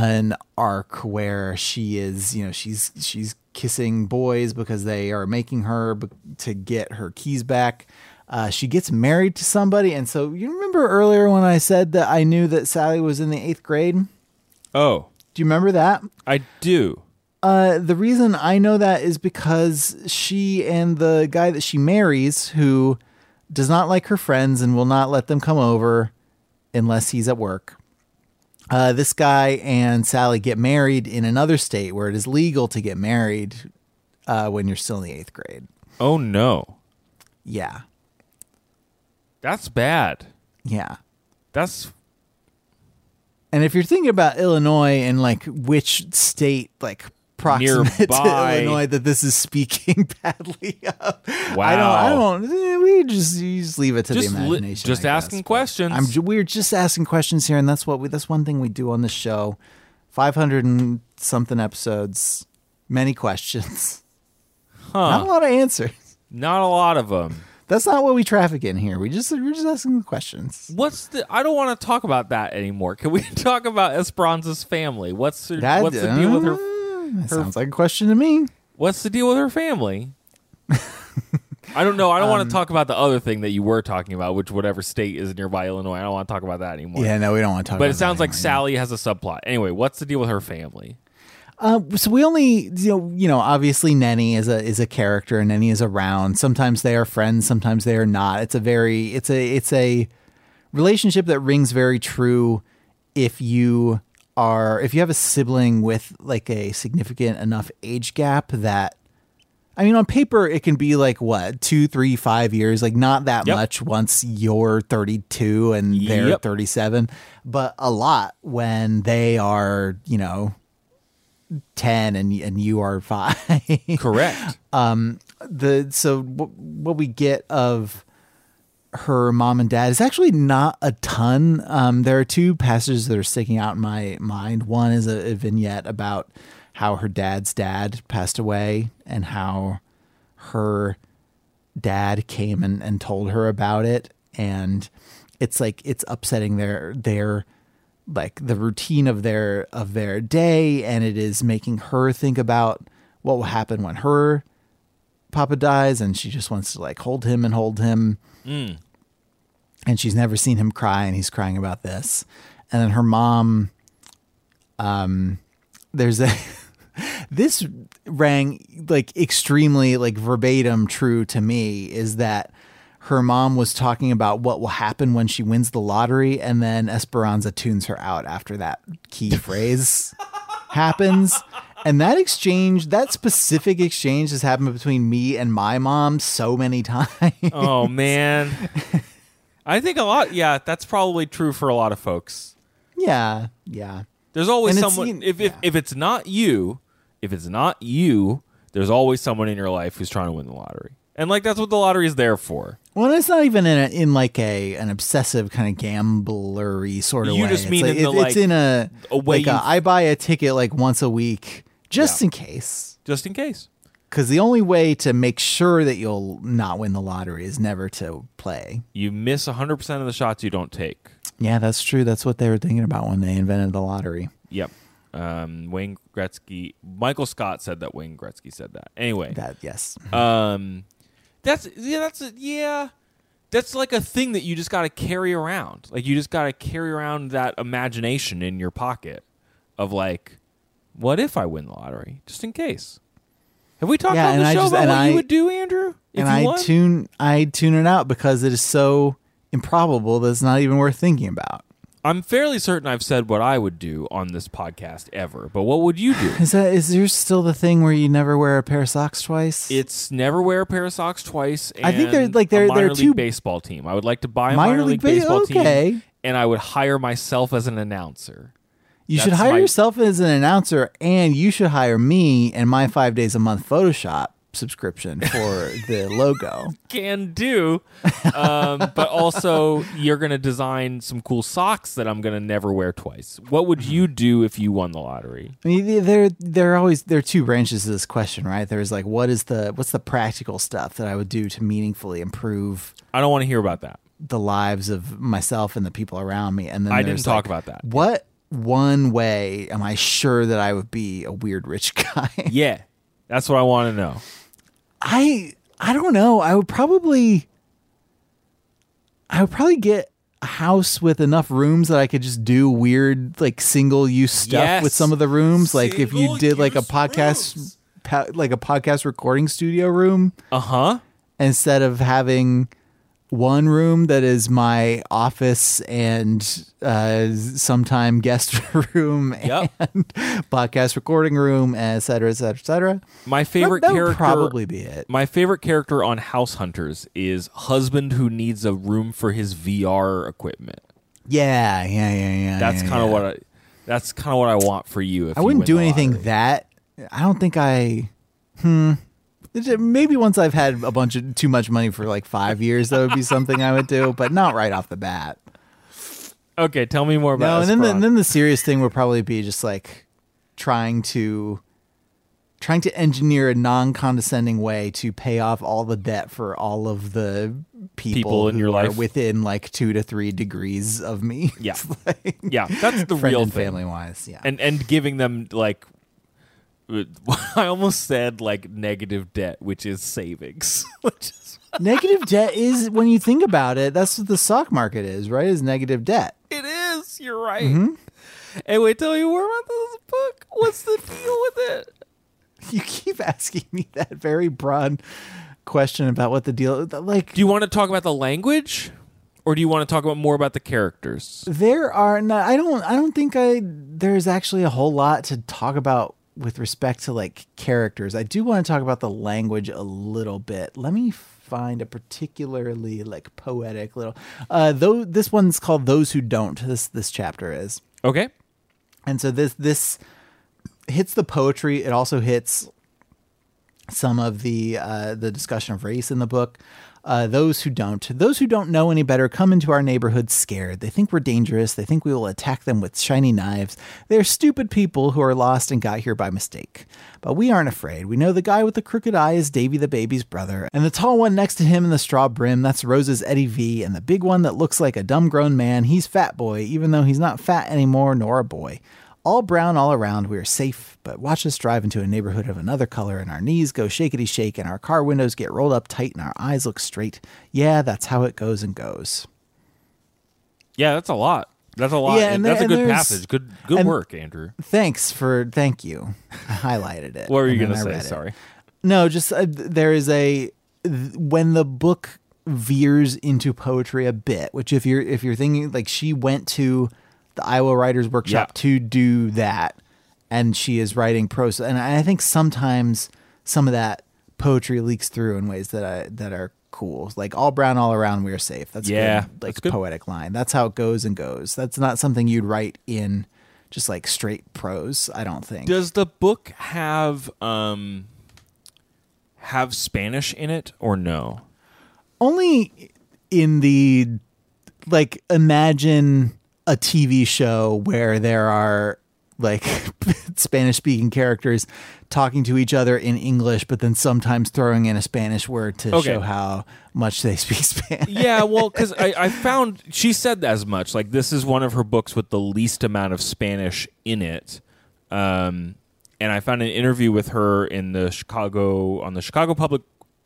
S2: an arc where she is, you know, she's she's kissing boys because they are making her b- to get her keys back. Uh, she gets married to somebody, and so you remember earlier when I said that I knew that Sally was in the eighth grade.
S1: Oh, do
S2: you remember that?
S1: I do.
S2: Uh, the reason I know that is because she and the guy that she marries, who does not like her friends and will not let them come over unless he's at work. Uh, this guy and Sally get married in another state where it is legal to get married uh, when you're still in the eighth grade.
S1: Oh no,
S2: Yeah,
S1: that's bad.
S2: yeah.
S1: That's
S2: And if you're thinking about Illinois and like which state like proximate
S1: Nearby.
S2: to Illinois that this is speaking (laughs) badly of, I
S1: Wow.
S2: don't. I don't. eh, We just you just leave it to
S1: Just
S2: the
S1: li-
S2: imagination.
S1: just
S2: I guess,
S1: asking
S2: but
S1: questions.
S2: I'm. We're just asking questions here, and that's what we. That's one thing we do on the show. Five hundred and something episodes, many questions, not a lot of answers.
S1: Not a lot of them.
S2: That's not what we traffic in here. We just we're just asking the questions.
S1: What's the? I don't want to talk about that anymore. Can we (laughs) talk about Esperanza's family? What's her,
S2: That,
S1: what's the deal with her?
S2: That sounds like a question to me.
S1: What's the deal with her family? (laughs) I don't know. I don't
S2: Um,
S1: want to talk about the other thing that you were talking about, which whatever state is nearby Illinois. I don't want to talk about that anymore.
S2: Yeah, no, we don't want to talk. About that.
S1: But it sounds like
S2: anymore.
S1: Sally has a subplot. Anyway, what's the deal with her family?
S2: Uh, so we only, you know, you know, obviously Nenny is a is a character, and Nenny is around. Sometimes they are friends, sometimes they are not. It's a very, it's a, it's a relationship that rings very true if you are, if you have a sibling with like a significant enough age gap that. I mean, on paper, it can be like what two, three, five years, like not that
S1: Yep.
S2: much once you're 32 and they're
S1: Yep.
S2: 37, but a lot when they are, you know, 10 and and you are 5
S1: Correct. (laughs) Um.
S2: the so w- what we get of her mom and dad is actually not a ton. Um there are two passages that are sticking out in my mind. One is a, a vignette about how her dad's dad passed away and how her dad came and, and told her about it. And it's like it's upsetting their their like the routine of their of their day. And it is making her think about what will happen when her papa dies. And she just wants to like hold him and hold him
S1: Mm.
S2: and she's never seen him cry and he's crying about this and then her mom um there's a (laughs) this rang like extremely like verbatim true to me is that her mom was talking about what will happen when she wins the lottery and then Esperanza tunes her out after that key (laughs) phrase happens and that exchange that specific exchange has happened between me and my mom so many (laughs) times
S1: Oh man. I think a lot. Yeah, that's probably true for a lot of folks.
S2: yeah yeah
S1: There's always
S2: And
S1: someone.
S2: you-
S1: If, if
S2: yeah.
S1: if it's not you, if it's not you, there's always someone in your life who's trying to win the lottery. And like that's what the lottery is there for.
S2: Well, it's not even in a, in like a an obsessive kind of gamblery sort of
S1: You
S2: way.
S1: just
S2: It's
S1: mean
S2: like,
S1: in the,
S2: it's
S1: like,
S2: in a,
S1: a way
S2: like a,
S1: you-
S2: I buy a ticket like once a week just in case.
S1: Just in case.
S2: Because the only way to make sure that you'll not win the lottery is never to play.
S1: You miss 100% of the shots you don't take.
S2: Yeah, that's true. That's what they were thinking about when they invented the lottery.
S1: Yep. Um, Wayne Gretzky, Michael Scott said that Wayne Gretzky said that. Anyway,
S2: That yes,
S1: um, that's yeah, that's a, yeah, that's like a thing that you just got to carry around. Like you just got to carry around that imagination in your pocket of like, what if I win the lottery, just in case. Have we talked
S2: Yeah,
S1: on the
S2: I
S1: show
S2: just-
S1: about what
S2: I-
S1: you would do, Andrew? If
S2: and I
S1: won?
S2: tune I tune it out because it is so improbable that it's not even worth thinking about.
S1: I'm fairly certain I've said what I would do on this podcast ever, but what would you do? (laughs)
S2: Is that is there still the thing where you never wear a pair of socks twice?
S1: It's never wear a pair of socks twice. And
S2: I think they're, like, they're-
S1: minor
S2: they're
S1: league
S2: two-
S1: baseball team. I would like to buy a
S2: Minor
S1: minor,
S2: league
S1: league,
S2: ba-
S1: baseball
S2: okay.
S1: team, and I would hire myself as an announcer.
S2: You should hire
S1: my-
S2: yourself as an announcer, and you should hire me and my five days a month Photoshop subscription for (laughs) the logo.
S1: Can do, um, but also you're going to design some cool socks that I'm going to never wear twice. What would you do if you won the lottery?
S2: I mean, there there are always there are two branches to this question, right? There's like, what is the what's the practical stuff that I would do to meaningfully improve
S1: I don't want to hear about that.
S2: the lives of myself and the people around me? And then
S1: I didn't talk
S2: like,
S1: about that.
S2: What one way am I sure that I would be a weird rich (laughs) guy?
S1: Yeah, That's what I want to know.
S2: I I don't know. I would probably I would probably get a house with enough rooms that I could just do weird like single use stuff
S1: Yes.
S2: with some of the rooms. Like if you did like a podcast pa- like a podcast recording studio room
S1: Uh huh.
S2: instead of having one room that is my office and uh, sometime guest (laughs) room
S1: Yep.
S2: and podcast recording room, et cetera, et cetera, et cetera.
S1: My favorite
S2: that, that
S1: character
S2: would probably be it.
S1: My favorite character on House Hunters is husband who needs a room for his VR equipment.
S2: Yeah, yeah, yeah, yeah.
S1: That's
S2: yeah,
S1: kind of
S2: yeah.
S1: what I. That's kind of what I want for you. If
S2: I wouldn't
S1: win
S2: do anything that. I don't think I. Hmm. Maybe once I've had a bunch of too much money for like five years, that would be something I would do, but not right off the bat.
S1: Okay, tell me more about.
S2: No, and then the, and then the serious thing would probably be just like trying to trying to engineer a non-condescending way to pay off all the debt for all of the people,
S1: People in your life.
S2: within like two to three degrees of me.
S1: Yeah. (laughs)
S2: Like,
S1: yeah, that's the real
S2: and family wise. Yeah,
S1: and and giving them like. (laughs) I almost said like negative debt, which is savings. (laughs)
S2: negative debt is when you think about it. That's what the stock market is, right? Is negative debt.
S1: it is. You're right.
S2: Mm-hmm.
S1: Hey, wait, tell me more about this book. What's the deal with it?
S2: You keep asking me that very broad question about what the deal. Like
S1: Do you want to talk about the language, or do you want to talk about more about the characters?
S2: There are no, I don't I don't think I there's actually a whole lot to talk about with respect to like characters. I do want to talk about the language a little bit. Let me find a particularly like poetic little uh though this one's called Those Who Don't. This this chapter is.
S1: Okay.
S2: And so this this hits the poetry. It also hits some of the uh, the discussion of race in the book. Uh, those who don't, those who don't know any better, come into our neighborhood scared. They think we're dangerous. They think we will attack them with shiny knives. They're stupid people who are lost and got here by mistake. But we aren't afraid. We know the guy with the crooked eye is Davy the baby's brother, and the tall one next to him in the straw brim, that's Rose's Eddie V, and the big one that looks like a dumb grown man, he's Fat Boy, even though he's not fat anymore nor a boy. All brown all around, we are safe, but watch us drive into a neighborhood of another color and our knees go shakety shake and our car windows get rolled up tight and our eyes look straight. Yeah, that's how it goes and goes.
S1: Yeah, that's a lot. That's a lot.
S2: Yeah,
S1: and that's
S2: there-
S1: a good passage. Good good
S2: and-
S1: work, Andrew.
S2: Thanks for thank you. I highlighted it.
S1: What were you going to say?
S2: read it.
S1: Sorry.
S2: No, just uh, there is a th- when the book veers into poetry a bit, which if you're if you're thinking like she went to the Iowa Writers Workshop
S1: Yeah.
S2: to do that, and she is writing prose, and I think sometimes some of that poetry leaks through in ways that I that are cool. Like all brown all around, we are safe. That's a
S1: Yeah,
S2: good, like
S1: that's
S2: poetic line. That's how it goes and goes. That's not something you'd write in just like straight prose. I don't think.
S1: Does the book have um have Spanish in it or no?
S2: only in the like imagine a TV show where there are like (laughs) Spanish speaking characters talking to each other in English, but then sometimes throwing in a Spanish word to
S1: Okay.
S2: show how much they speak (laughs) Spanish.
S1: Yeah, well, because I, I found she said as much. Like this is one of her books with the least amount of Spanish in it. Um, and I found an interview with her in the Chicago on the Chicago Public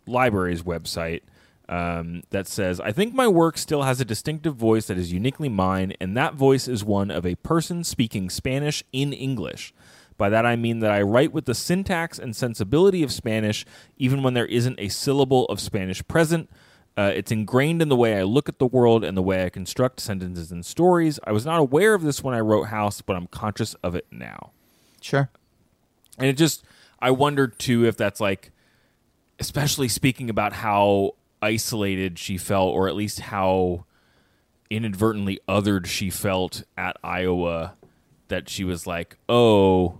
S1: Library's website um, that says, "I think my work still has a distinctive voice that is uniquely mine, and that voice is one of a person speaking Spanish in English." By that I mean that I write with the syntax and sensibility of Spanish, even when there isn't a syllable of Spanish present. Uh, it's ingrained in the way I look at the world and the way I construct sentences and stories. I was not aware of this when I wrote House, but I'm conscious of it now.
S2: Sure.
S1: And it just, I wondered too if that's like, especially speaking about how isolated she felt, or at least how inadvertently othered she felt at Iowa, that she was like, oh,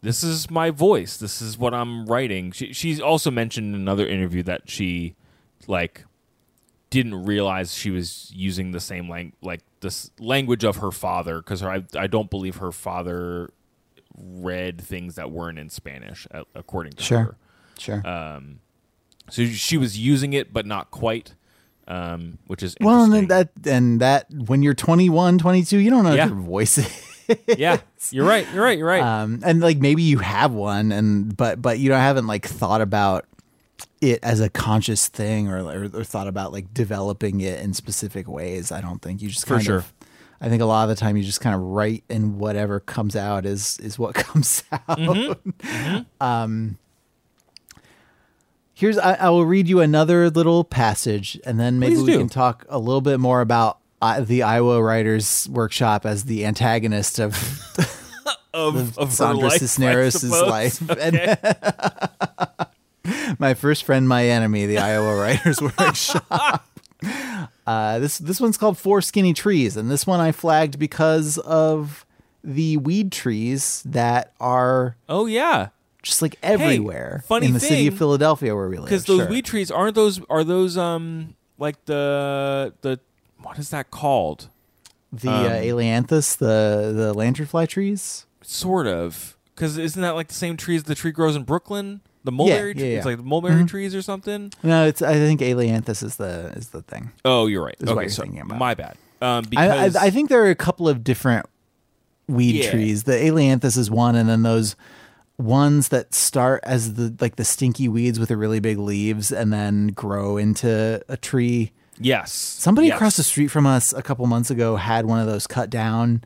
S1: this is my voice. This is what I'm writing. She, she's also mentioned in another interview that she, like, didn't realize she was using the same lang- like this language of her father because I, I don't believe her father read things that weren't in Spanish, according to
S2: Sure.
S1: her.
S2: Sure.
S1: Um, so she was using it, but not quite, um, which is
S2: well, and then that and that when you're 21, 22, you don't know
S1: Yeah.
S2: your voice
S1: yeah, you're right. You're right. You're right.
S2: um, and like maybe you have one, and but but you know I haven't like thought about it as a conscious thing or, or or thought about like developing it in specific ways. I don't think you just
S1: For
S2: kind
S1: sure.
S2: of. I think a lot of the time you just kind of write, and whatever comes out is is what (laughs) comes out.
S1: Mm-hmm. (laughs)
S2: Um, here's I, I will read you another little passage, and then maybe
S1: Please
S2: we
S1: do.
S2: can talk a little bit more about uh, the Iowa Writers Workshop as the antagonist of (laughs)
S1: of of
S2: Sandra
S1: life,
S2: Cisneros' life. (laughs) And (laughs) my first friend, my enemy, the Iowa Writers Workshop. Uh, this this one's called Four Skinny Trees, and this one I flagged because of the weed trees that are
S1: Oh yeah,
S2: just like everywhere
S1: funny
S2: in the city of Philadelphia where we live.
S1: because those
S2: Sure.
S1: weed trees aren't those are those um like the the what is that called?
S2: the
S1: um,
S2: uh, Ailanthus, the the lanternfly trees.
S1: Sort of, because isn't that like the same tree as the tree grows in Brooklyn? The mulberry
S2: yeah,
S1: tree.
S2: yeah.
S1: It's like the mulberry trees or something.
S2: No, it's I think Ailanthus is the is the thing.
S1: Oh, you're right.
S2: Is what
S1: okay,
S2: you're
S1: so
S2: thinking about.
S1: my bad. Um,
S2: I, I,
S1: because
S2: I think there are a couple of different weed
S1: Yeah.
S2: trees. The Ailanthus is one, and then those ones that start as the like the stinky weeds with the really big leaves, and then grow into a tree.
S1: yes,
S2: Somebody
S1: yes.
S2: across the street from us a couple months ago had one of those cut down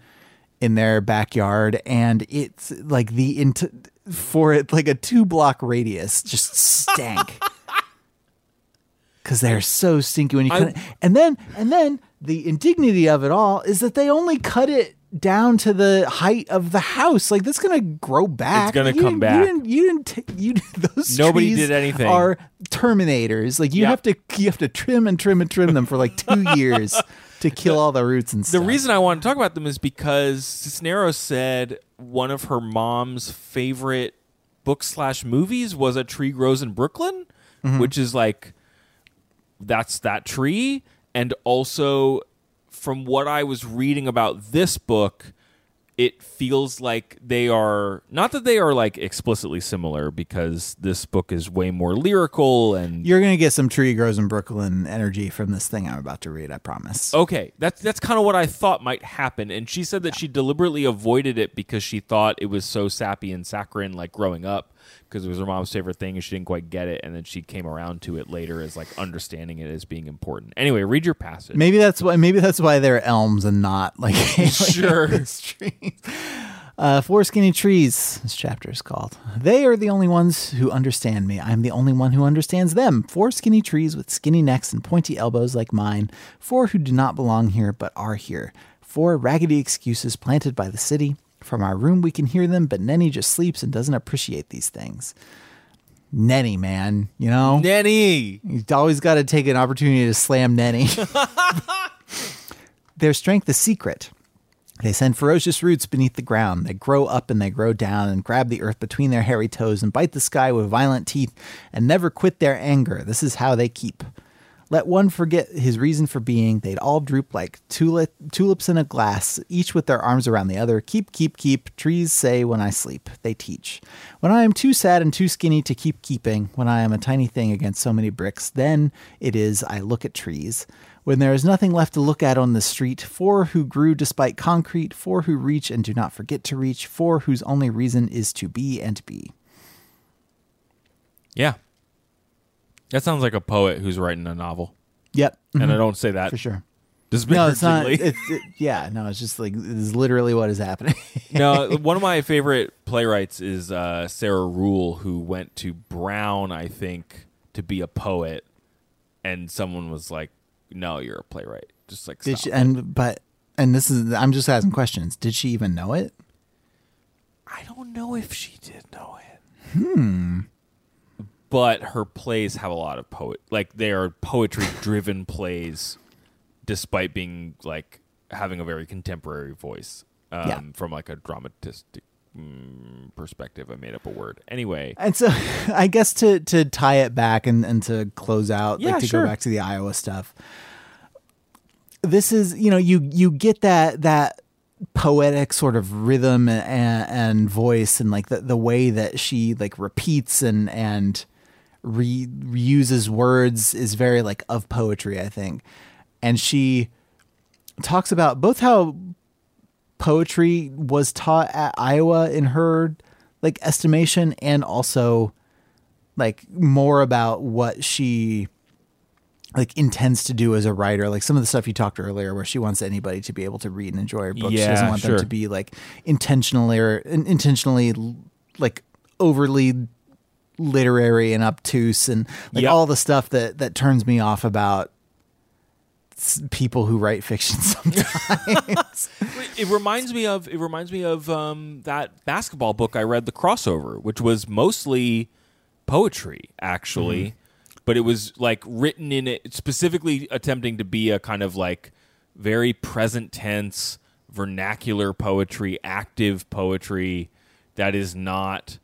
S2: in their backyard, and it's like the int- for it like a two block radius just stank. (laughs) Cause they're so stinky when you
S1: I-
S2: cut it. And then and then the indignity of it all is that they only cut it down to the height of the house. Like that's gonna grow back.
S1: It's gonna
S2: You
S1: come back.
S2: You didn't. You didn't. T- you (laughs) those
S1: Nobody
S2: trees
S1: did anything.
S2: Are terminators? Like you
S1: Yeah.
S2: have to. You have to trim and trim and trim them for like two (laughs) years to kill all the roots and stuff.
S1: The reason I want to talk about them is because Cisneros said one of her mom's favorite books slash movies was A Tree Grows in Brooklyn,
S2: Mm-hmm.
S1: which is like that's that tree. And also, from what I was reading about this book, it feels like they are not that they are like explicitly similar because this book is way more lyrical and
S2: You're gonna get some tree grows in Brooklyn energy from this thing I'm about to read. I promise.
S1: Okay, that's that's kind of what I thought might happen. And she said that she deliberately avoided it because she thought it was so sappy and saccharine, like growing up, because it was her mom's favorite thing, and she didn't quite get it. And then she came around to it later as like understanding it as being important. Anyway, read your passage.
S2: Maybe that's why. Maybe that's why they're elms and not like (laughs) (laughs)
S1: Sure. (laughs)
S2: trees. Uh, Four Skinny Trees, this chapter is called. They are the only ones who understand me. I'm the only one who understands them. Four skinny trees with skinny necks and pointy elbows like mine. Four who do not belong here but are here. Four raggedy excuses planted by the city. From our room, we can hear them, but Nenny just sleeps and doesn't appreciate these things. Nenny, man, you know?
S1: Nenny.
S2: You've always got to take an opportunity to slam Nenny. (laughs) Their strength is secret. They send ferocious roots beneath the ground. They grow up and they grow down and grab the earth between their hairy toes and bite the sky with violent teeth and never quit their anger. This is how they keep. Let one forget his reason for being. They'd all droop like tulip, tulips in a glass, each with their arms around the other. Keep, keep, keep. Trees say when I sleep. They teach. When I am too sad and too skinny to keep keeping, when I am a tiny thing against so many bricks, then it is I look at trees. When there is nothing left to look at on the street, four who grew despite concrete, four who reach and do not forget to reach, four whose only reason is to be and be.
S1: Yeah, that sounds like a poet who's writing a novel.
S2: Yep,
S1: And I don't say that
S2: for sure. No, it's not. It's, it, yeah, no, it's just like it's literally what is happening. (laughs)
S1: no, (laughs) one of my favorite playwrights is uh, Sarah Ruhl, who went to Brown, I think, to be a poet, and someone was like, "No, you're a playwright." Just like
S2: Did
S1: stop
S2: she, and but and this is I'm just asking questions. Did she even know it?
S1: I don't know if she did know it. Hmm. But her plays have a lot of poet, like they are poetry-driven (laughs) plays, despite being like having a very contemporary voice. Um,
S2: Yeah.
S1: From like a dramatistic mm, perspective, I made up a word. Anyway,
S2: And so (laughs) I guess to to tie it back and, and to close out,
S1: Yeah,
S2: like to
S1: sure.
S2: go back to the Iowa stuff. This is, you know, you you get that that poetic sort of rhythm and, and voice and like the, the way that she like repeats and and re, reuses words is very like of poetry, I think. And she talks about both how poetry was taught at Iowa in her like estimation and also like more about what she like intends to do as a writer like some of the stuff you talked earlier where she wants anybody to be able to read and enjoy her books she doesn't
S1: Yeah,
S2: want
S1: sure.
S2: them to be like intentionally or intentionally like overly literary and obtuse and like
S1: Yep.
S2: all the stuff that that turns me off about people who write fiction (laughs) sometimes.
S1: It reminds me of it reminds me of um, that basketball book I read, The Crossover, which was mostly poetry, actually, but it was like written in it specifically attempting to be a kind of like very present tense vernacular poetry, active poetry that is not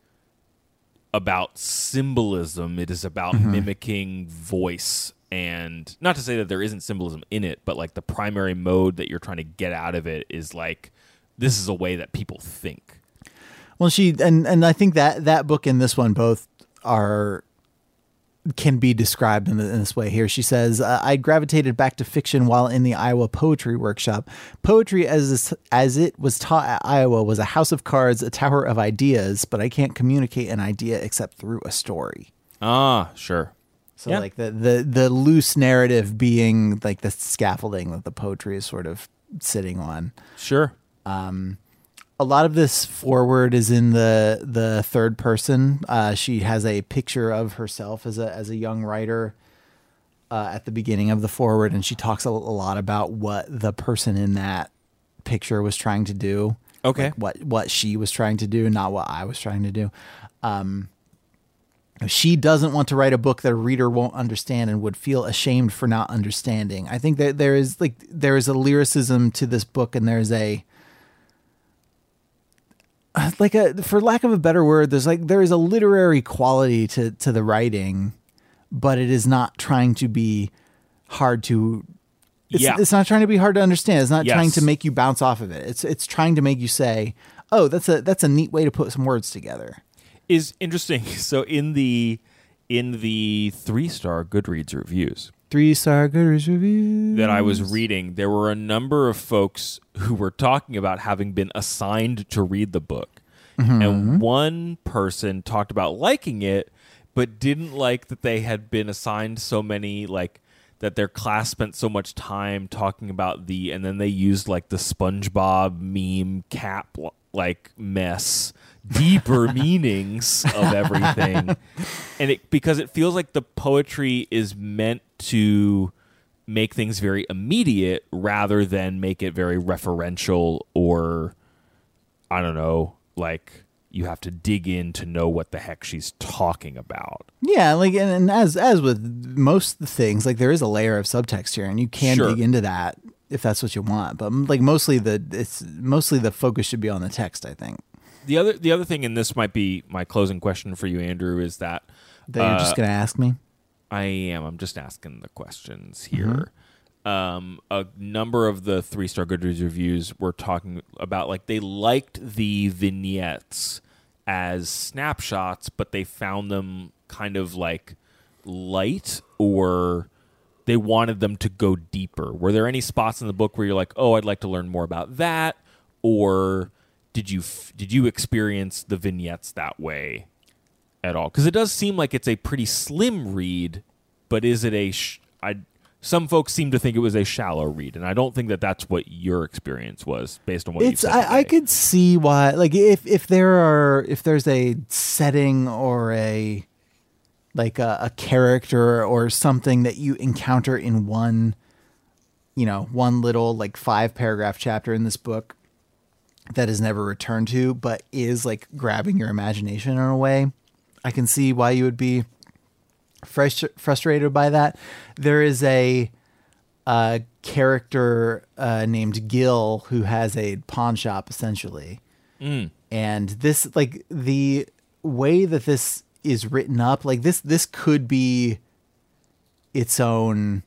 S1: about symbolism. It is about mm-hmm. mimicking voice. And not to say that there isn't symbolism in it, but like the primary mode that you're trying to get out of it is like, this is a way that people think.
S2: Well, she and and I think that that book and this one both are can be described in, in this way. Here, she says, uh, "I gravitated back to fiction while in the Iowa Poetry Workshop. Poetry, as as it was taught at Iowa, was a house of cards, a tower of ideas. But I can't communicate an idea except through a story."
S1: Ah, sure.
S2: So,
S1: Yeah.
S2: like the the the loose narrative being like the scaffolding that the poetry is sort of sitting on.
S1: Sure.
S2: A lot of this foreword is in the the third person. Uh, she has a picture of herself as a as a young writer uh, at the beginning of the foreword, and she talks a, a lot about what the person in that picture was trying to do.
S1: Okay.
S2: Like what what she was trying to do, not what I was trying to do. Um, she doesn't want to write a book that a reader won't understand and would feel ashamed for not understanding. I think that there is like there is a lyricism to this book, and there's a like a for lack of a better word there's like there is a literary quality to to the writing but it is not trying to be hard to it's,
S1: Yeah.
S2: it's not trying to be hard to understand it's not
S1: Yes.
S2: trying to make you bounce off of it it's it's trying to make you say oh that's a that's a neat way to put some words together
S1: Is interesting. (laughs) So in the in the three star Goodreads reviews
S2: three star Goodreads review
S1: that I was reading, there were a number of folks who were talking about having been assigned to read the book. And mm-hmm. one person talked about liking it, but didn't like that they had been assigned so many like that their class spent so much time talking about the and then they used like the SpongeBob meme cap like mess deeper (laughs) meanings of everything. And it because it feels like the poetry is meant to make things very immediate rather than make it very referential or I don't know, like you have to dig in to know what the heck she's talking about.
S2: yeah like and, and as as with most things like there is a layer of subtext here and you can
S1: Sure.
S2: dig into that if that's what you want but like mostly the it's mostly the focus should be on the text i think
S1: The other the other thing and this might be my closing question for you Andrew is that
S2: that you're
S1: uh,
S2: just gonna ask me
S1: I am. I'm just asking the questions here. Um, a number of the three star Goodreads reviews were talking about like they liked the vignettes as snapshots, but they found them kind of like light or they wanted them to go deeper. Were there any spots in the book where you're like, "Oh, I'd like to learn more about that," or did you f- did you experience the vignettes that way at all? Because it does seem like it's a pretty slim read, but is it a? Sh- I some folks seem to think it was a shallow read, and I don't think that that's what your experience was based on what
S2: it's
S1: you said.
S2: I, I could see why like if if there are if there's a setting or a like a, a character or something that you encounter in one you know one little like five paragraph chapter in this book that is never returned to but is like grabbing your imagination in a way i can see why you would be frust- frustrated by that there is a a character uh, named Gil who has a pawn shop essentially. And this like the way that this is written up, like this this could be its own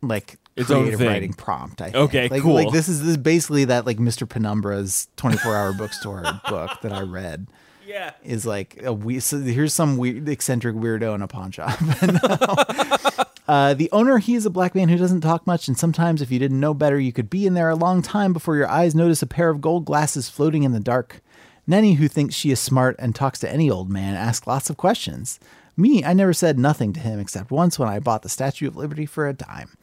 S2: like
S1: Its own
S2: creative writing prompt. I think.
S1: Okay,
S2: like,
S1: cool.
S2: Like this is this is basically that like Mr. Penumbra's 24 hour bookstore (laughs) book that I read
S1: yeah.
S2: is like a we so here's some weird eccentric weirdo in a pawn shop. (laughs) Uh, the owner, he is a black man who doesn't talk much, and sometimes, if you didn't know better, you could be in there a long time before your eyes notice a pair of gold glasses floating in the dark. Nenny, who thinks she is smart and talks to any old man, asks lots of questions. Me, I never said nothing to him except once when I bought the Statue of Liberty for a dime.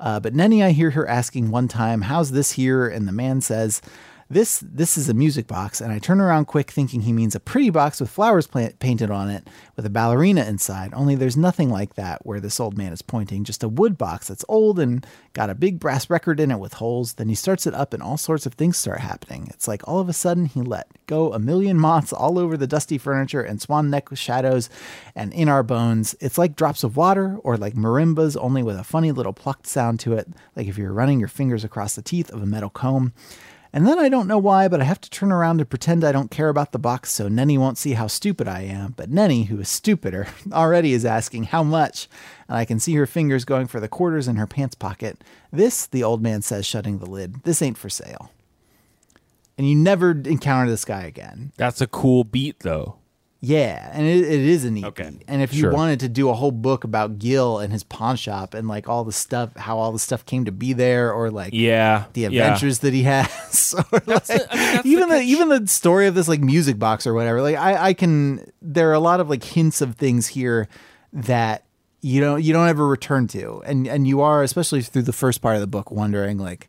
S2: Uh, but Nenny, I hear her asking one time, How's this here? And the man says, this this is a music box, and I turn around quick, thinking he means a pretty box with flowers plant, painted on it, with a ballerina inside. Only there's nothing like that where this old man is pointing. Just a wood box that's old and got a big brass record in it with holes. Then he starts it up, and all sorts of things start happening. It's like all of a sudden he let go a million moths all over the dusty furniture and swan neck shadows, and in our bones. It's like drops of water, or like marimbas, only with a funny little plucked sound to it, like if you're running your fingers across the teeth of a metal comb. And then I don't know why, but I have to turn around and pretend I don't care about the box so Nenny won't see how stupid I am. But Nenny, who is stupider, (laughs) already is asking how much, and I can see her fingers going for the quarters in her pants pocket. This, the old man says, shutting the lid, this ain't for sale. And you never encounter this guy again.
S1: That's a cool beat, though.
S2: Yeah, and it, it is a neat
S1: Okay.
S2: And if you
S1: Sure.
S2: wanted to do a whole book about Gil and his pawn shop and like all the stuff, how all the stuff came to be there, or like
S1: Yeah,
S2: the
S1: yeah.
S2: adventures that he (laughs) has, or
S1: That's
S2: like,
S1: the- I mean, that's
S2: even
S1: the
S2: the,
S1: catch.
S2: even the story of this like music box or whatever. Like I, I can. There are a lot of like hints of things here that you don't you don't ever return to, and and you are especially through the first part of the book wondering like.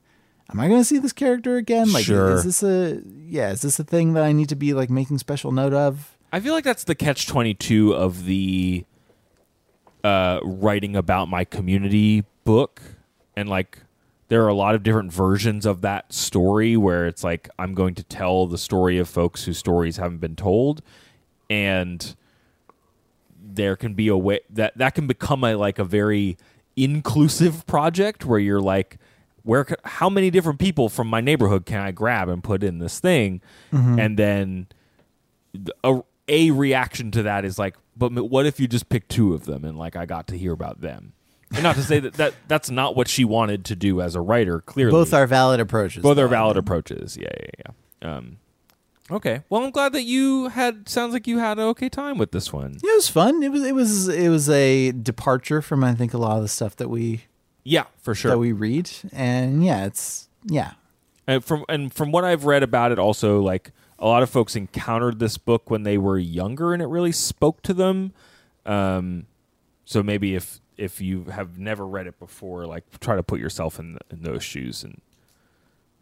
S2: Am I going to see this character again? Like,
S1: Sure.
S2: is this a yeah? Is this a thing that I need to be like making special note of?
S1: I feel like that's the catch twenty two of the uh, writing about my community book, and like there are a lot of different versions of that story where it's like I'm going to tell the story of folks whose stories haven't been told, and there can be a way that that can become a like a very inclusive project where you're like where how many different people from my neighborhood can I grab and put in this thing? And then a, a reaction to that is like but what if you just pick two of them and like I got to hear about them? And not to say that, that that's not what she wanted to do as a writer clearly.
S2: Both are valid approaches.
S1: both are valid approaches. Yeah yeah yeah um okay. Well I'm glad that you had sounds like you had an okay time with this one.
S2: Yeah, it was fun. It was it was it was a departure from I think a lot of the stuff that we
S1: yeah for sure.
S2: that we read, and yeah, it's yeah.
S1: and from and from what I've read about it, also like a lot of folks encountered this book when they were younger, and it really spoke to them. Um, so maybe if if you have never read it before, like try to put yourself in, in those shoes and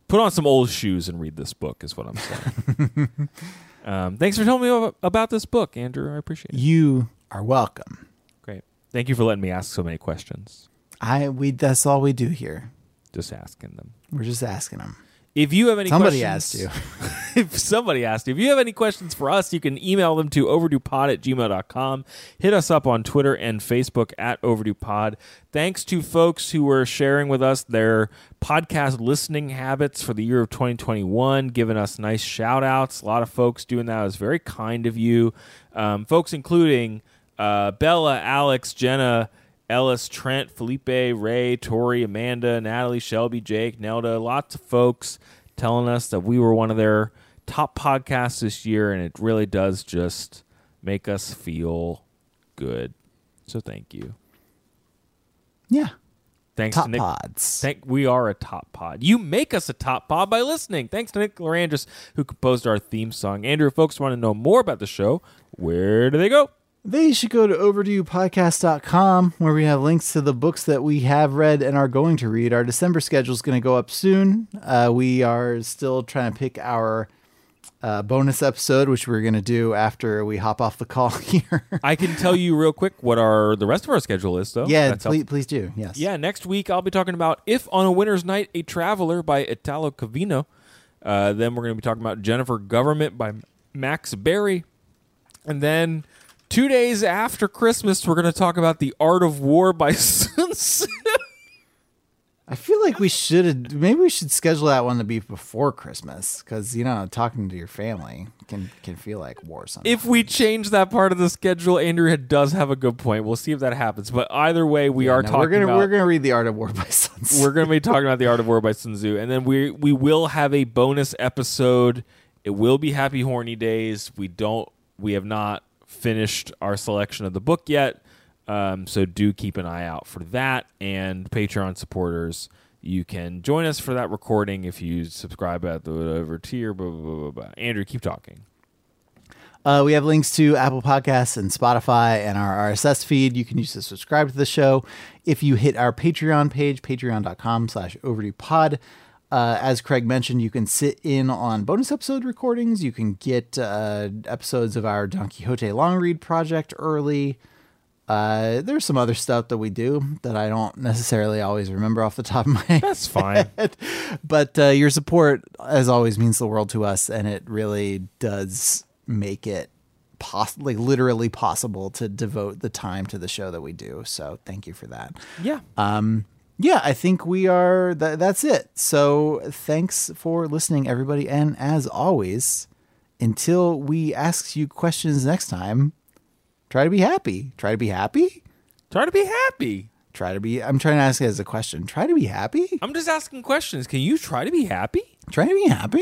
S1: put on some old shoes and read this book. Is what I'm saying. (laughs) um, thanks for telling me about this book, Andrew. I appreciate it.
S2: You are welcome.
S1: Great. Thank you for letting me ask so many questions.
S2: I we that's all we do here.
S1: Just asking them.
S2: We're just asking them.
S1: If you have any
S2: Somebody
S1: questions,
S2: asked you. (laughs)
S1: if somebody asked you, if you have any questions for us, you can email them to overduepod at gmail.com. Hit us up on Twitter and Facebook at overduepod. Thanks to folks who were sharing with us their podcast listening habits for the year of 2021, giving us nice shout outs. A lot of folks doing that. It was very kind of you. Um, folks including uh, Bella, Alex, Jenna, Ellis, Trent, Felipe, Ray, Tori, Amanda, Natalie, Shelby, Jake, Nelda, lots of folks telling us that we were one of their top podcasts this year, and it really does just make us feel good. So thank you.
S2: Yeah.
S1: Thanks
S2: Top
S1: to Nick.
S2: pods.
S1: Thank, we are a top pod. You make us a top pod by listening. Thanks to Nick Lerangis, who composed our theme song. Andrew, if folks want to know more about the show, where do they go?
S2: They should go to overduepodcast.com where we have links to the books that we have read and are going to read. Our December schedule is going to go up soon. Uh, we are still trying to pick our uh, bonus episode, which we're going to do after we hop off the call (laughs) here.
S1: I can tell you real quick what our the rest of our schedule is, though.
S2: yeah,
S1: That's
S2: please,
S1: helpful.
S2: please do. Yes.
S1: Yeah, next week I'll be talking about If on a Winter's Night, A Traveler by Italo Calvino. Uh, then we're going to be talking about Jennifer Government by Max Barry. And then two days after Christmas, we're going to talk about The Art of War by (laughs) Sun Tzu.
S2: I feel like we should maybe we should schedule that one to be before Christmas because you know talking to your family can can feel like war. Sometimes.
S1: if we change that part of the schedule, Andrew does have a good point. We'll see if that happens. But either way, we are
S2: No,
S1: talking
S2: we're gonna
S1: about
S2: we're gonna read the Art of War by Sun Tzu.
S1: we're going to be talking about the art of war by Sun Tzu, and then we we will have a bonus episode. It will be Happy Horny Days. We don't we have not finished our selection of the book yet. Um, so do keep an eye out for that. And Patreon supporters, you can join us for that recording if you subscribe at the whatever tier. Blah, blah, blah, blah. Andrew, keep talking.
S2: Uh, we have links to Apple Podcasts and Spotify and our RSS feed. You can use to subscribe to the show. If you hit our Patreon page, patreon.com slash overduepod, uh, as Craig mentioned, you can sit in on bonus episode recordings. You can get uh, episodes of our Don Quixote long read project early. Uh, there's some other stuff that we do that I don't necessarily always remember off the top of my head. (laughs)
S1: That's fine.
S2: but uh, your support, as always, means the world to us, and it really does make it poss- like literally possible to devote the time to the show that we do. So thank you for that.
S1: yeah.
S2: Um, yeah, I think we are. Th- that's it. So thanks for listening, everybody, and as always, until we ask you questions next time, try to be happy. Try to be happy.
S1: Try to be happy.
S2: Try to be. I'm trying to ask it as a question. Try to be happy.
S1: I'm just asking questions. Can you try to be happy?
S2: Try to be happy.